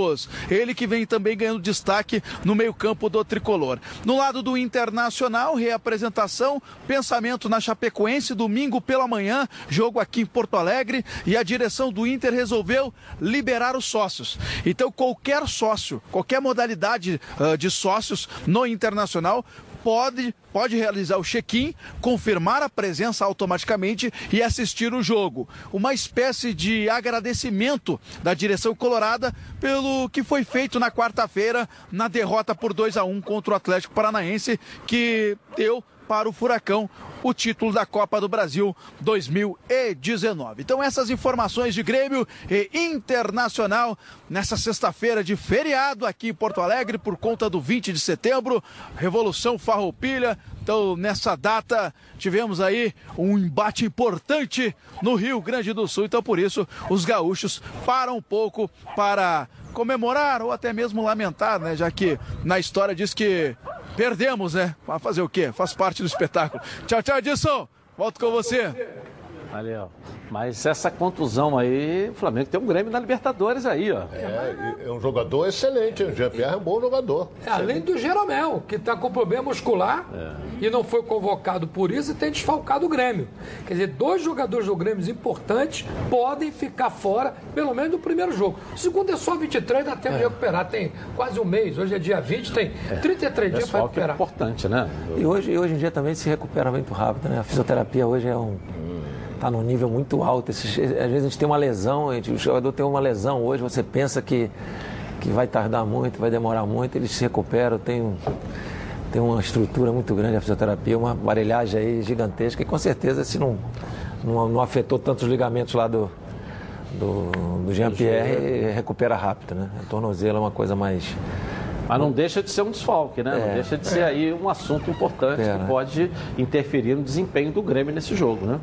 Ele que vem também ganhando destaque no meio-campo do tricolor. No lado do Internacional, reapresentação, pensamento na Chapecoense, domingo pela manhã, jogo aqui em Porto Alegre, e a direção do Inter resolveu liberar os sócios. Então, qualquer sócio, qualquer modalidade uh, de sócios no Internacional pode, pode realizar o check-in, confirmar a presença automaticamente e assistir o jogo. Uma espécie de agradecimento da direção colorada pelo que foi feito na quarta-feira na derrota por 2 a 1 contra o Atlético Paranaense, que deu para o Furacão o título da Copa do Brasil 2019. Então essas informações de Grêmio e Internacional nessa sexta-feira de feriado aqui em Porto Alegre por conta do 20 de setembro, Revolução Farroupilha. Então nessa data tivemos aí um embate importante no Rio Grande do Sul, então por isso os gaúchos param um pouco para comemorar ou até mesmo lamentar, né, já que na história diz que Perdemos, né? Vai fazer o quê? Faz parte do espetáculo. Tchau, tchau, Edson. Volto com você. Valeu. Mas essa contusão aí, o Flamengo tem um Grêmio na Libertadores aí, ó. É, é um jogador excelente, o Jean-Pierre é um bom jogador. É, além do Jeromel, que está com problema muscular é. e não foi convocado por isso e tem desfalcado o Grêmio. Quer dizer, dois jogadores do Grêmio importantes podem ficar fora, pelo menos no primeiro jogo. O segundo é só 23, dá tempo é. de recuperar. Tem quase um mês, hoje é dia 20, tem 33 dias para recuperar. É importante, né? E hoje, hoje em dia também se recupera muito rápido, né? A fisioterapia hoje é um está num nível muito alto. às vezes a gente tem uma lesão, gente, o jogador tem uma lesão hoje, você pensa que, que vai tardar muito, vai demorar muito, ele se recupera, tem, tem uma estrutura muito grande a fisioterapia, uma aparelhagem aí gigantesca e com certeza se não, não, não afetou tantos ligamentos lá do, do, do Jean-Pierre, recupera rápido, né? O tornozelo é uma coisa mais mas não deixa de ser um desfalque, né? É. Não deixa de ser aí um assunto importante é, que né? pode interferir no desempenho do Grêmio nesse jogo, né?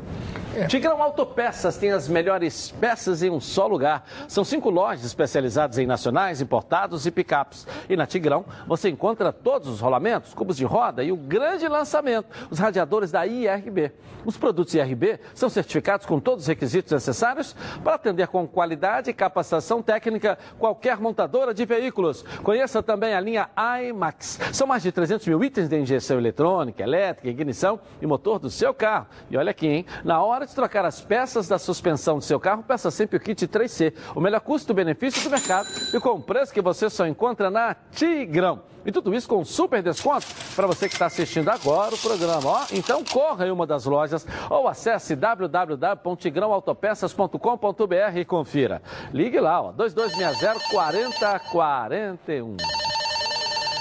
É. Tigrão Autopeças tem as melhores peças em um só lugar. São cinco lojas especializadas em nacionais, importados e picapes. E na Tigrão você encontra todos os rolamentos, cubos de roda e o grande lançamento, os radiadores da IRB. Os produtos IRB são certificados com todos os requisitos necessários para atender com qualidade e capacitação técnica qualquer montadora de veículos. Conheça também a linha IMAX. São mais de 300 mil itens de injeção eletrônica, elétrica, ignição e motor do seu carro. E olha aqui, hein? Na hora hora de trocar as peças da suspensão do seu carro, peça sempre o kit 3C, o melhor custo-benefício do mercado e com preço que você só encontra na Tigrão. E tudo isso com super desconto para você que está assistindo agora o programa. Ó, então corra em uma das lojas ou acesse www.tigrãoautopeças.com.br e confira. Ligue lá, ó, 2260 4041.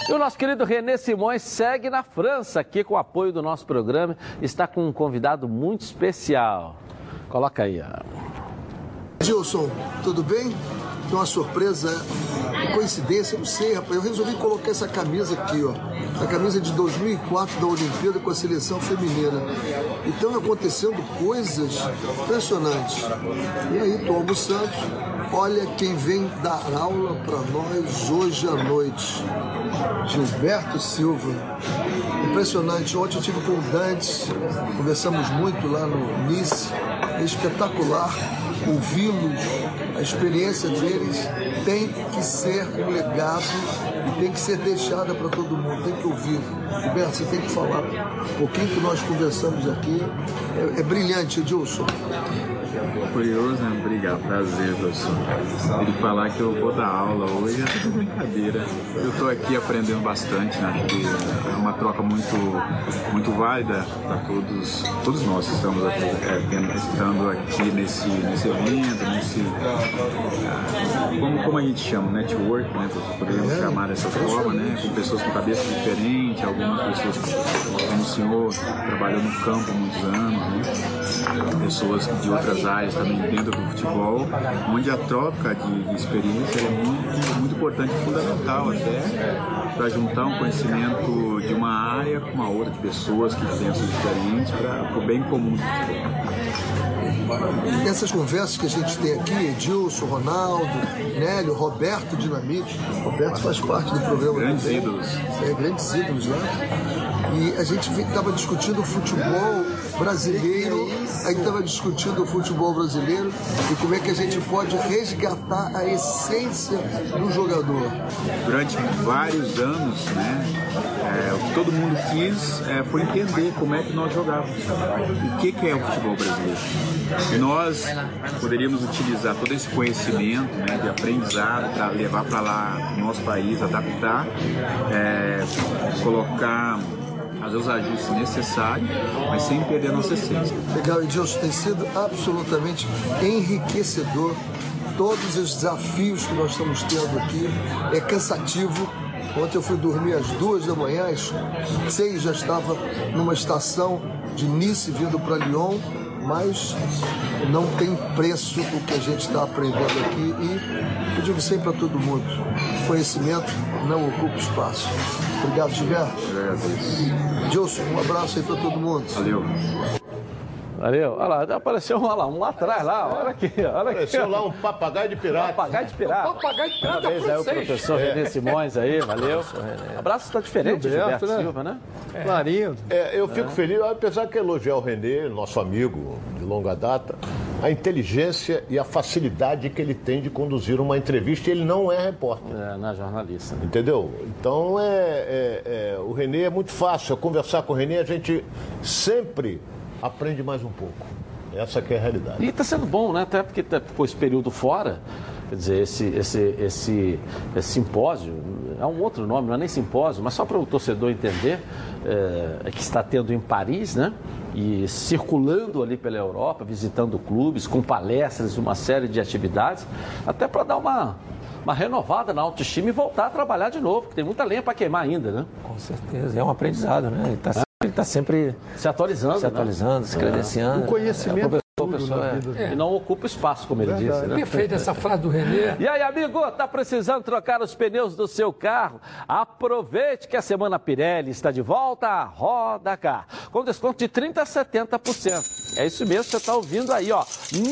E o nosso querido René Simões segue na França, aqui com o apoio do nosso programa. Está com um convidado muito especial. Coloca aí. Ó. Gilson, tudo bem? Tem uma surpresa coincidência, eu não sei, rapaz. Eu resolvi colocar essa camisa aqui, ó. A camisa de 2004 da Olimpíada com a seleção feminina. Então acontecendo coisas impressionantes. E aí, tô almoçando. Olha quem vem dar aula para nós hoje à noite. Gilberto Silva. Impressionante. Ontem eu tive com o Dantes, conversamos muito lá no Nice. É espetacular ouvi-los, a experiência deles tem que ser um legado e tem que ser deixada para todo mundo, tem que ouvir. Gilberto, você tem que falar um pouquinho que nós conversamos aqui. É, é brilhante, Edilson. Curioso, né? Obrigado, prazer, professor. Ele falar que eu vou dar aula hoje é brincadeira. Eu estou aqui aprendendo bastante, né? é uma troca muito, muito válida para todos, todos nós que estamos aqui, é, estando aqui nesse, nesse evento, nesse. Uh, como, como a gente chama? Network, né? Podemos chamar dessa forma, né? Com pessoas com cabeça diferente, algumas pessoas como o senhor trabalhou no campo há muitos anos, né? Pessoas de outras áreas também dentro do futebol, onde a troca de, de experiência é muito, muito importante fundamental até para juntar um conhecimento de uma área com uma outra, de pessoas que pensam diferentes para o bem comum do futebol. Essas conversas que a gente tem aqui, Edilson, Ronaldo, Nélio, Roberto Dinamite, Roberto faz parte do programa. Grandes ídolos. É, grandes ídolos lá. E a gente estava discutindo o futebol brasileiro, aí estava discutindo o futebol brasileiro e como é que a gente pode resgatar a essência do jogador. Durante vários anos, né, é, o que todo mundo quis é, foi entender como é que nós jogávamos, o que, que é o futebol brasileiro. E nós poderíamos utilizar todo esse conhecimento né, de aprendizado para levar para lá no nosso país, adaptar, é, colocar fazer os ajustes necessários, mas sem perder a nossa essência. Legal, Edilson, tem sido absolutamente enriquecedor todos os desafios que nós estamos tendo aqui. É cansativo. Ontem eu fui dormir às duas da manhã, às seis já estava numa estação de Nice vindo para Lyon, mas não tem preço o que a gente está aprendendo aqui e eu digo sempre a todo mundo, conhecimento não ocupa espaço. Obrigado, Gilberto. Gilson, um abraço aí para todo mundo. Valeu. Valeu. Olha lá, apareceu um, lá, um lá atrás lá, olha aqui, olha aqui. Apareceu lá um papagaio de pirata. Papagaio de pirata. Um papagaio de pirata Parabéns aí o professor É. René Simões aí, valeu. Abraço está diferente, Gilberto, Gilberto né? Silva, né? Clarinho. É, eu fico feliz, apesar que elogiar o Renê, nosso amigo de longa data, a inteligência e a facilidade que ele tem de conduzir uma entrevista. Ele não é repórter. É, na jornalista. né? Entendeu? Então é, é- é, o Renê é muito fácil. Conversar com o Renê, a gente sempre aprende mais um pouco. Essa que é a realidade. E está sendo bom, né? Até porque ficou esse período fora. Quer dizer, esse, esse, esse, esse simpósio, é um outro nome, não é nem simpósio, mas só para o torcedor entender, é, é que está tendo em Paris, né? E circulando ali pela Europa, visitando clubes, com palestras, uma série de atividades, até para dar uma, uma renovada na autoestima e voltar a trabalhar de novo, porque tem muita lenha para queimar ainda, né? Com certeza, é um aprendizado, né? Ele está sempre se atualizando, se, né? atualizando, se credenciando. O conhecimento É, é tudo professor, na é. E não ocupa espaço, como ele Verdade. disse, né? Perfeita essa frase do Renê. E aí, amigo, tá precisando trocar os pneus do seu carro? Aproveite que a semana Pirelli está de volta à Roda Car, com desconto de 30 a 70%. É isso mesmo, você está ouvindo aí, ó.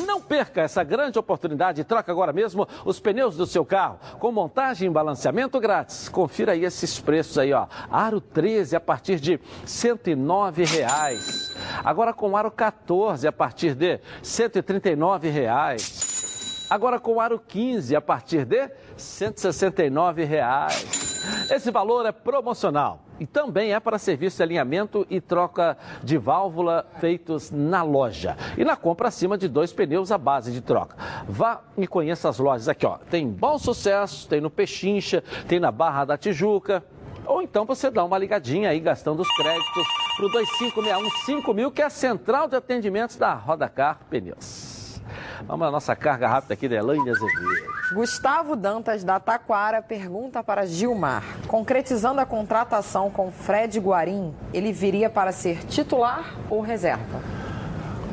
Não perca essa grande oportunidade e troca agora mesmo os pneus do seu carro, com montagem e balanceamento grátis. Confira aí esses preços aí, ó. Aro 13 a partir de 109 reais. Agora com aro 14 a partir de 139 reais. Agora com aro 15 a partir de 169 reais. Esse valor é promocional e também é para serviço de alinhamento e troca de válvula feitos na loja. E na compra acima de dois pneus à base de troca. Vá e conheça as lojas aqui, ó. Tem Bom Sucesso, tem no Pechincha, tem na Barra da Tijuca. Ou então você dá uma ligadinha aí, gastando os créditos para o 25615000, que é a central de atendimentos da Rodacar Pneus. Vamos à nossa carga rápida aqui da Elaine Azevedo. Gustavo Dantas, da Taquara, pergunta para Gilmar: concretizando a contratação com Fred Guarim, ele viria para ser titular ou reserva?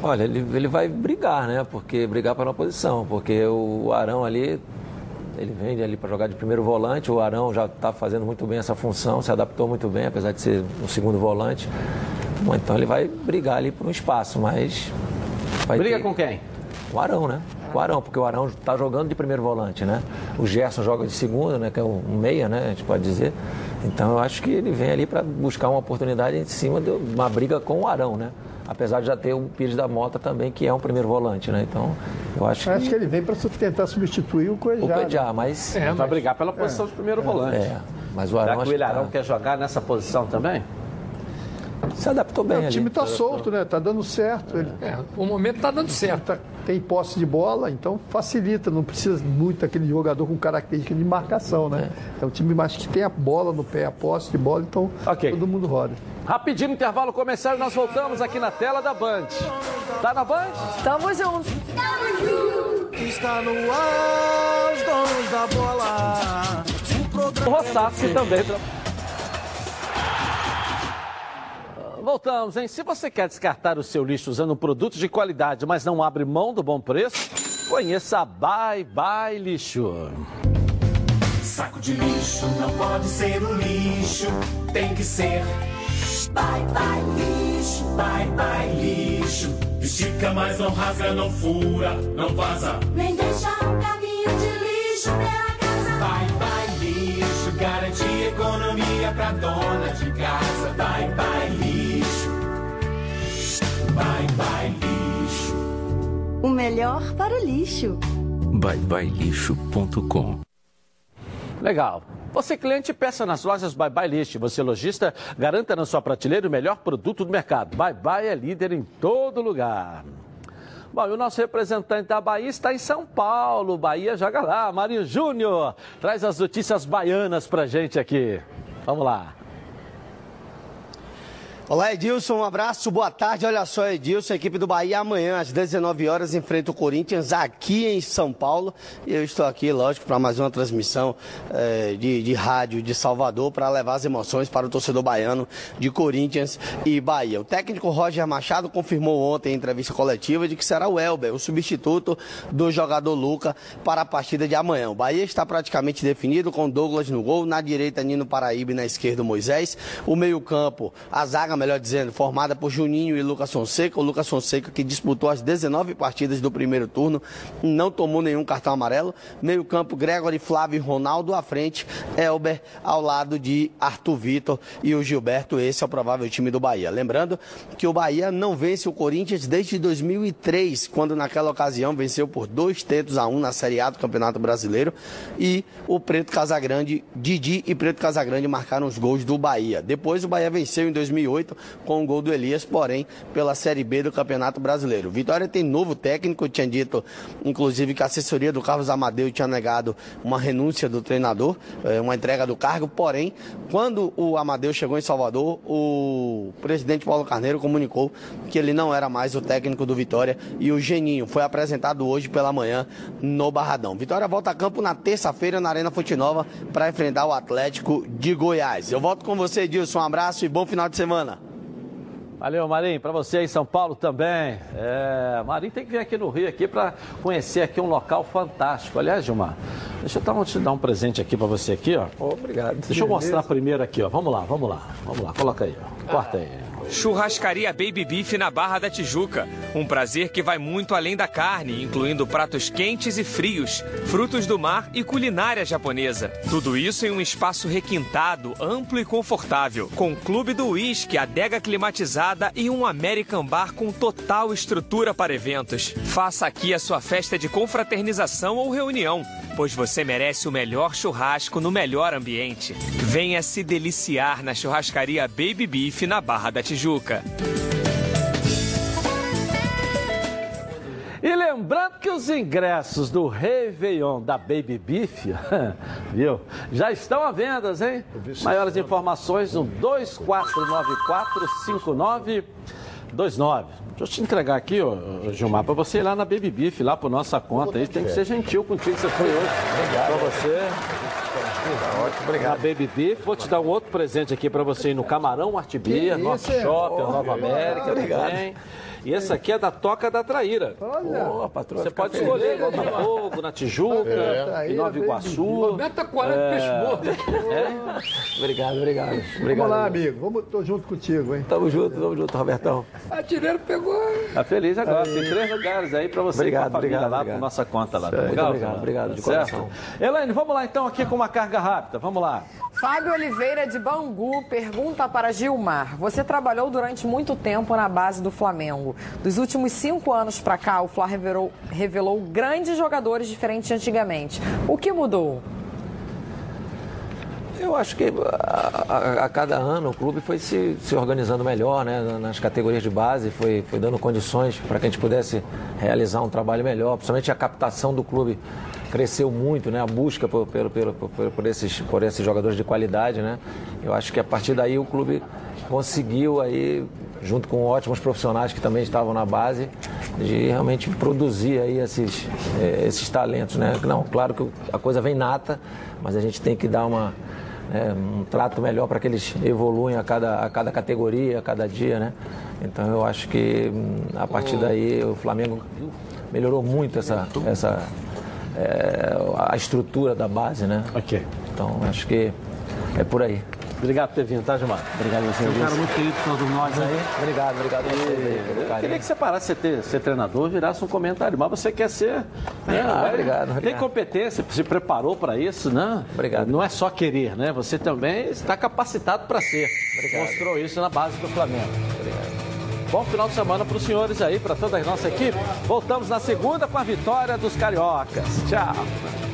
Olha, ele, ele vai brigar, né? Porque brigar para uma posição, porque o Arão ali Ele vem ali para jogar de primeiro volante. O Arão já está fazendo muito bem essa função, se adaptou muito bem, apesar de ser um segundo volante. Bom, então ele vai brigar ali por um espaço, mas. Briga ter... com quem? O Arão, né? O Arão, porque o Arão está jogando de primeiro volante, né? O Gerson joga de segundo, né? Que é um meia, né? A gente pode dizer. Então eu acho que ele vem ali para buscar uma oportunidade em cima de uma briga com o Arão, né? Apesar de já ter o Pires da Mota também, que é um primeiro volante, né? Então, eu acho Eu acho que ele vem para tentar substituir o Coelho. O Coelho, mas. É, vai brigar pela posição É. de primeiro É. volante. É, mas o Arão Será que o que tá- Ilharão quer jogar nessa posição também? Se adaptou bem É, o time está solto, né? Está dando certo. Ele... É, o momento está dando certo. Tá- tem posse de bola, então facilita. Não precisa muito daquele jogador com característica de marcação, né? É, um time mais que tem a bola no pé, a posse de bola, então todo mundo roda. Rapidinho intervalo comercial e nós voltamos aqui na tela da Band. Tá na Band? Tamo junto. Está no ar, os donos da bola. O programa O Rossassi também. Voltamos, hein? Se você quer descartar o seu lixo usando produtos de qualidade, mas não abre mão do bom preço, conheça a Bye Bye Lixo. Saco de lixo não pode ser um lixo, tem que ser. Bye bye lixo, bye bye lixo. Estica, mas não rasga, não fura, não vaza. Nem deixa um caminho de lixo pela casa. Bye bye lixo, garante economia pra dona de casa. Bye bye lixo, bye bye lixo. O melhor para o lixo. byebyelixo.com Legal. Você cliente, peça nas lojas Bye Bye List. Você lojista, garanta na sua prateleira o melhor produto do mercado. Bye Bye é líder em todo lugar. Bom, e o nosso representante da Bahia está em São Paulo. Bahia joga lá. Marinho Júnior traz as notícias baianas pra gente aqui. Vamos lá. Olá, Edilson, um abraço, boa tarde. Olha só, Edilson, equipe do Bahia amanhã às 19 horas enfrenta o Corinthians aqui em São Paulo. E eu estou aqui, lógico, para mais uma transmissão eh, de, de rádio de Salvador para levar as emoções para o torcedor baiano de Corinthians e Bahia. O técnico Roger Machado confirmou ontem em entrevista coletiva de que será o Elber, o substituto do jogador Luca para a partida de amanhã. O Bahia está praticamente definido com Douglas no gol, na direita Nino Paraíba e na esquerda Moisés. O meio-campo, a zaga melhor dizendo, formada por Juninho e Lucas Fonseca. O Lucas Fonseca que disputou as 19 partidas do primeiro turno, não tomou nenhum cartão amarelo. Meio campo, Gregory, Flávio e Ronaldo à frente. Elber ao lado de Arthur Vitor e o Gilberto. Esse é o provável time do Bahia. Lembrando que o Bahia não vence o Corinthians desde 2003, quando naquela ocasião venceu por dois tentos a um na Série A do Campeonato Brasileiro. E o Preto Casagrande, Didi e Preto Casagrande marcaram os gols do Bahia. Depois o Bahia venceu em 2008 com o gol do Elias, porém pela Série B do Campeonato Brasileiro. Vitória tem novo técnico, tinha dito inclusive que a assessoria do Carlos Amadeu tinha negado uma renúncia do treinador, eh, uma entrega do cargo, porém, quando o Amadeu chegou em Salvador, o presidente Paulo Carneiro comunicou que ele não era mais o técnico do Vitória e o Geninho foi apresentado hoje pela manhã no Barradão. Vitória volta a campo na terça-feira na Arena Fonte Nova para enfrentar o Atlético de Goiás. Eu volto com você, Edilson. Um abraço e bom final de semana. Valeu, Marinho. Para você aí em São Paulo também. É, Marinho tem que vir aqui no Rio aqui para conhecer aqui um local fantástico. Aliás, Gilmar, deixa eu dar um, te dar um presente aqui para você aqui, ó. Obrigado. Deixa eu mostrar primeiro aqui, ó. Vamos lá, vamos lá. Vamos lá, coloca aí, ó. Corta aí. Churrascaria Baby Beef na Barra da Tijuca. Um prazer que vai muito além da carne, incluindo pratos quentes e frios, frutos do mar e culinária japonesa. Tudo isso em um espaço requintado, amplo e confortável, com clube do uísque, adega climatizada e um American Bar com total estrutura para eventos. Faça aqui a sua festa de confraternização ou reunião, pois você merece o melhor churrasco no melhor ambiente. Venha se deliciar na churrascaria Baby Beef na Barra da Tijuca. E lembrando que os ingressos do Réveillon da Baby Beef, <laughs> viu, já estão à venda, hein? Maiores informações no 2494-5929. Deixa eu te entregar aqui, ó, Gilmar, para você ir lá na Baby Beef, lá por nossa conta. Aí tem que ser gentil contigo que você foi hoje. Obrigado. Para você. Ótimo, obrigado. Na Baby Beef. Vou te dar um outro presente aqui para você ir no Camarão Artibia, isso, é? Shopping, Nova América obrigado. também. E esse aqui é da Toca da Traíra. Olha. Pô, patroa, Você pode escolher em Botafogo, na Tijuca, É. em Nova Iguaçu. Meta 40 É. peixe morto. Obrigado, obrigado. obrigado Vamos lá, amigo. Vamos, tô junto contigo, hein? Tamo junto, tamo junto, Robertão. Artilheiro pegou. Tá feliz agora. Tem três lugares aí pra você Obrigado, obrigado, lá, obrigado. por nossa conta lá. Tá Muito legal, obrigado, obrigado, de Certo? coração. Elaine, vamos lá então aqui com uma carga rápida. Vamos lá. Fábio Oliveira de Bangu pergunta para Gilmar: Você trabalhou durante muito tempo na base do Flamengo. Dos últimos cinco anos para cá, o Fla revelou, revelou grandes jogadores diferentes de antigamente. O que mudou? Eu acho que a, a- a cada ano o clube foi se, se organizando melhor, né? Nas categorias de base, foi, foi dando condições para que a gente pudesse realizar um trabalho melhor. Principalmente a captação do clube cresceu muito, né? A busca por, pelo- por, por esses, por esses jogadores de qualidade, né? Eu acho que a partir daí o clube conseguiu aí, junto com ótimos profissionais que também estavam na base, de realmente produzir aí esses, eh, esses talentos, né? Não, claro que a coisa vem nata, mas a gente tem que dar uma é, um trato melhor para que eles evoluem a cada, a cada categoria, a cada dia, né? Então eu acho que hum, a partir daí o Flamengo melhorou muito essa, essa é, a estrutura da base, né? Ok. Então acho que é por aí. Obrigado por ter vindo, tá, Gilmar? Obrigado a você. É um cara muito querido por todos nós aí. Obrigado, obrigado a aí pelo Eu queria que você parasse de ser, ser treinador, virasse um comentário, mas você quer ser. né? Ah, Vai- obrigado, Tem obrigado. competência, se preparou para isso, né? Obrigado. Não é só querer, né? Você também está capacitado para ser. Obrigado. Mostrou isso na base do Flamengo. Bom final de semana para os senhores aí, para toda a nossa equipe. Voltamos na segunda com a vitória dos cariocas. Tchau.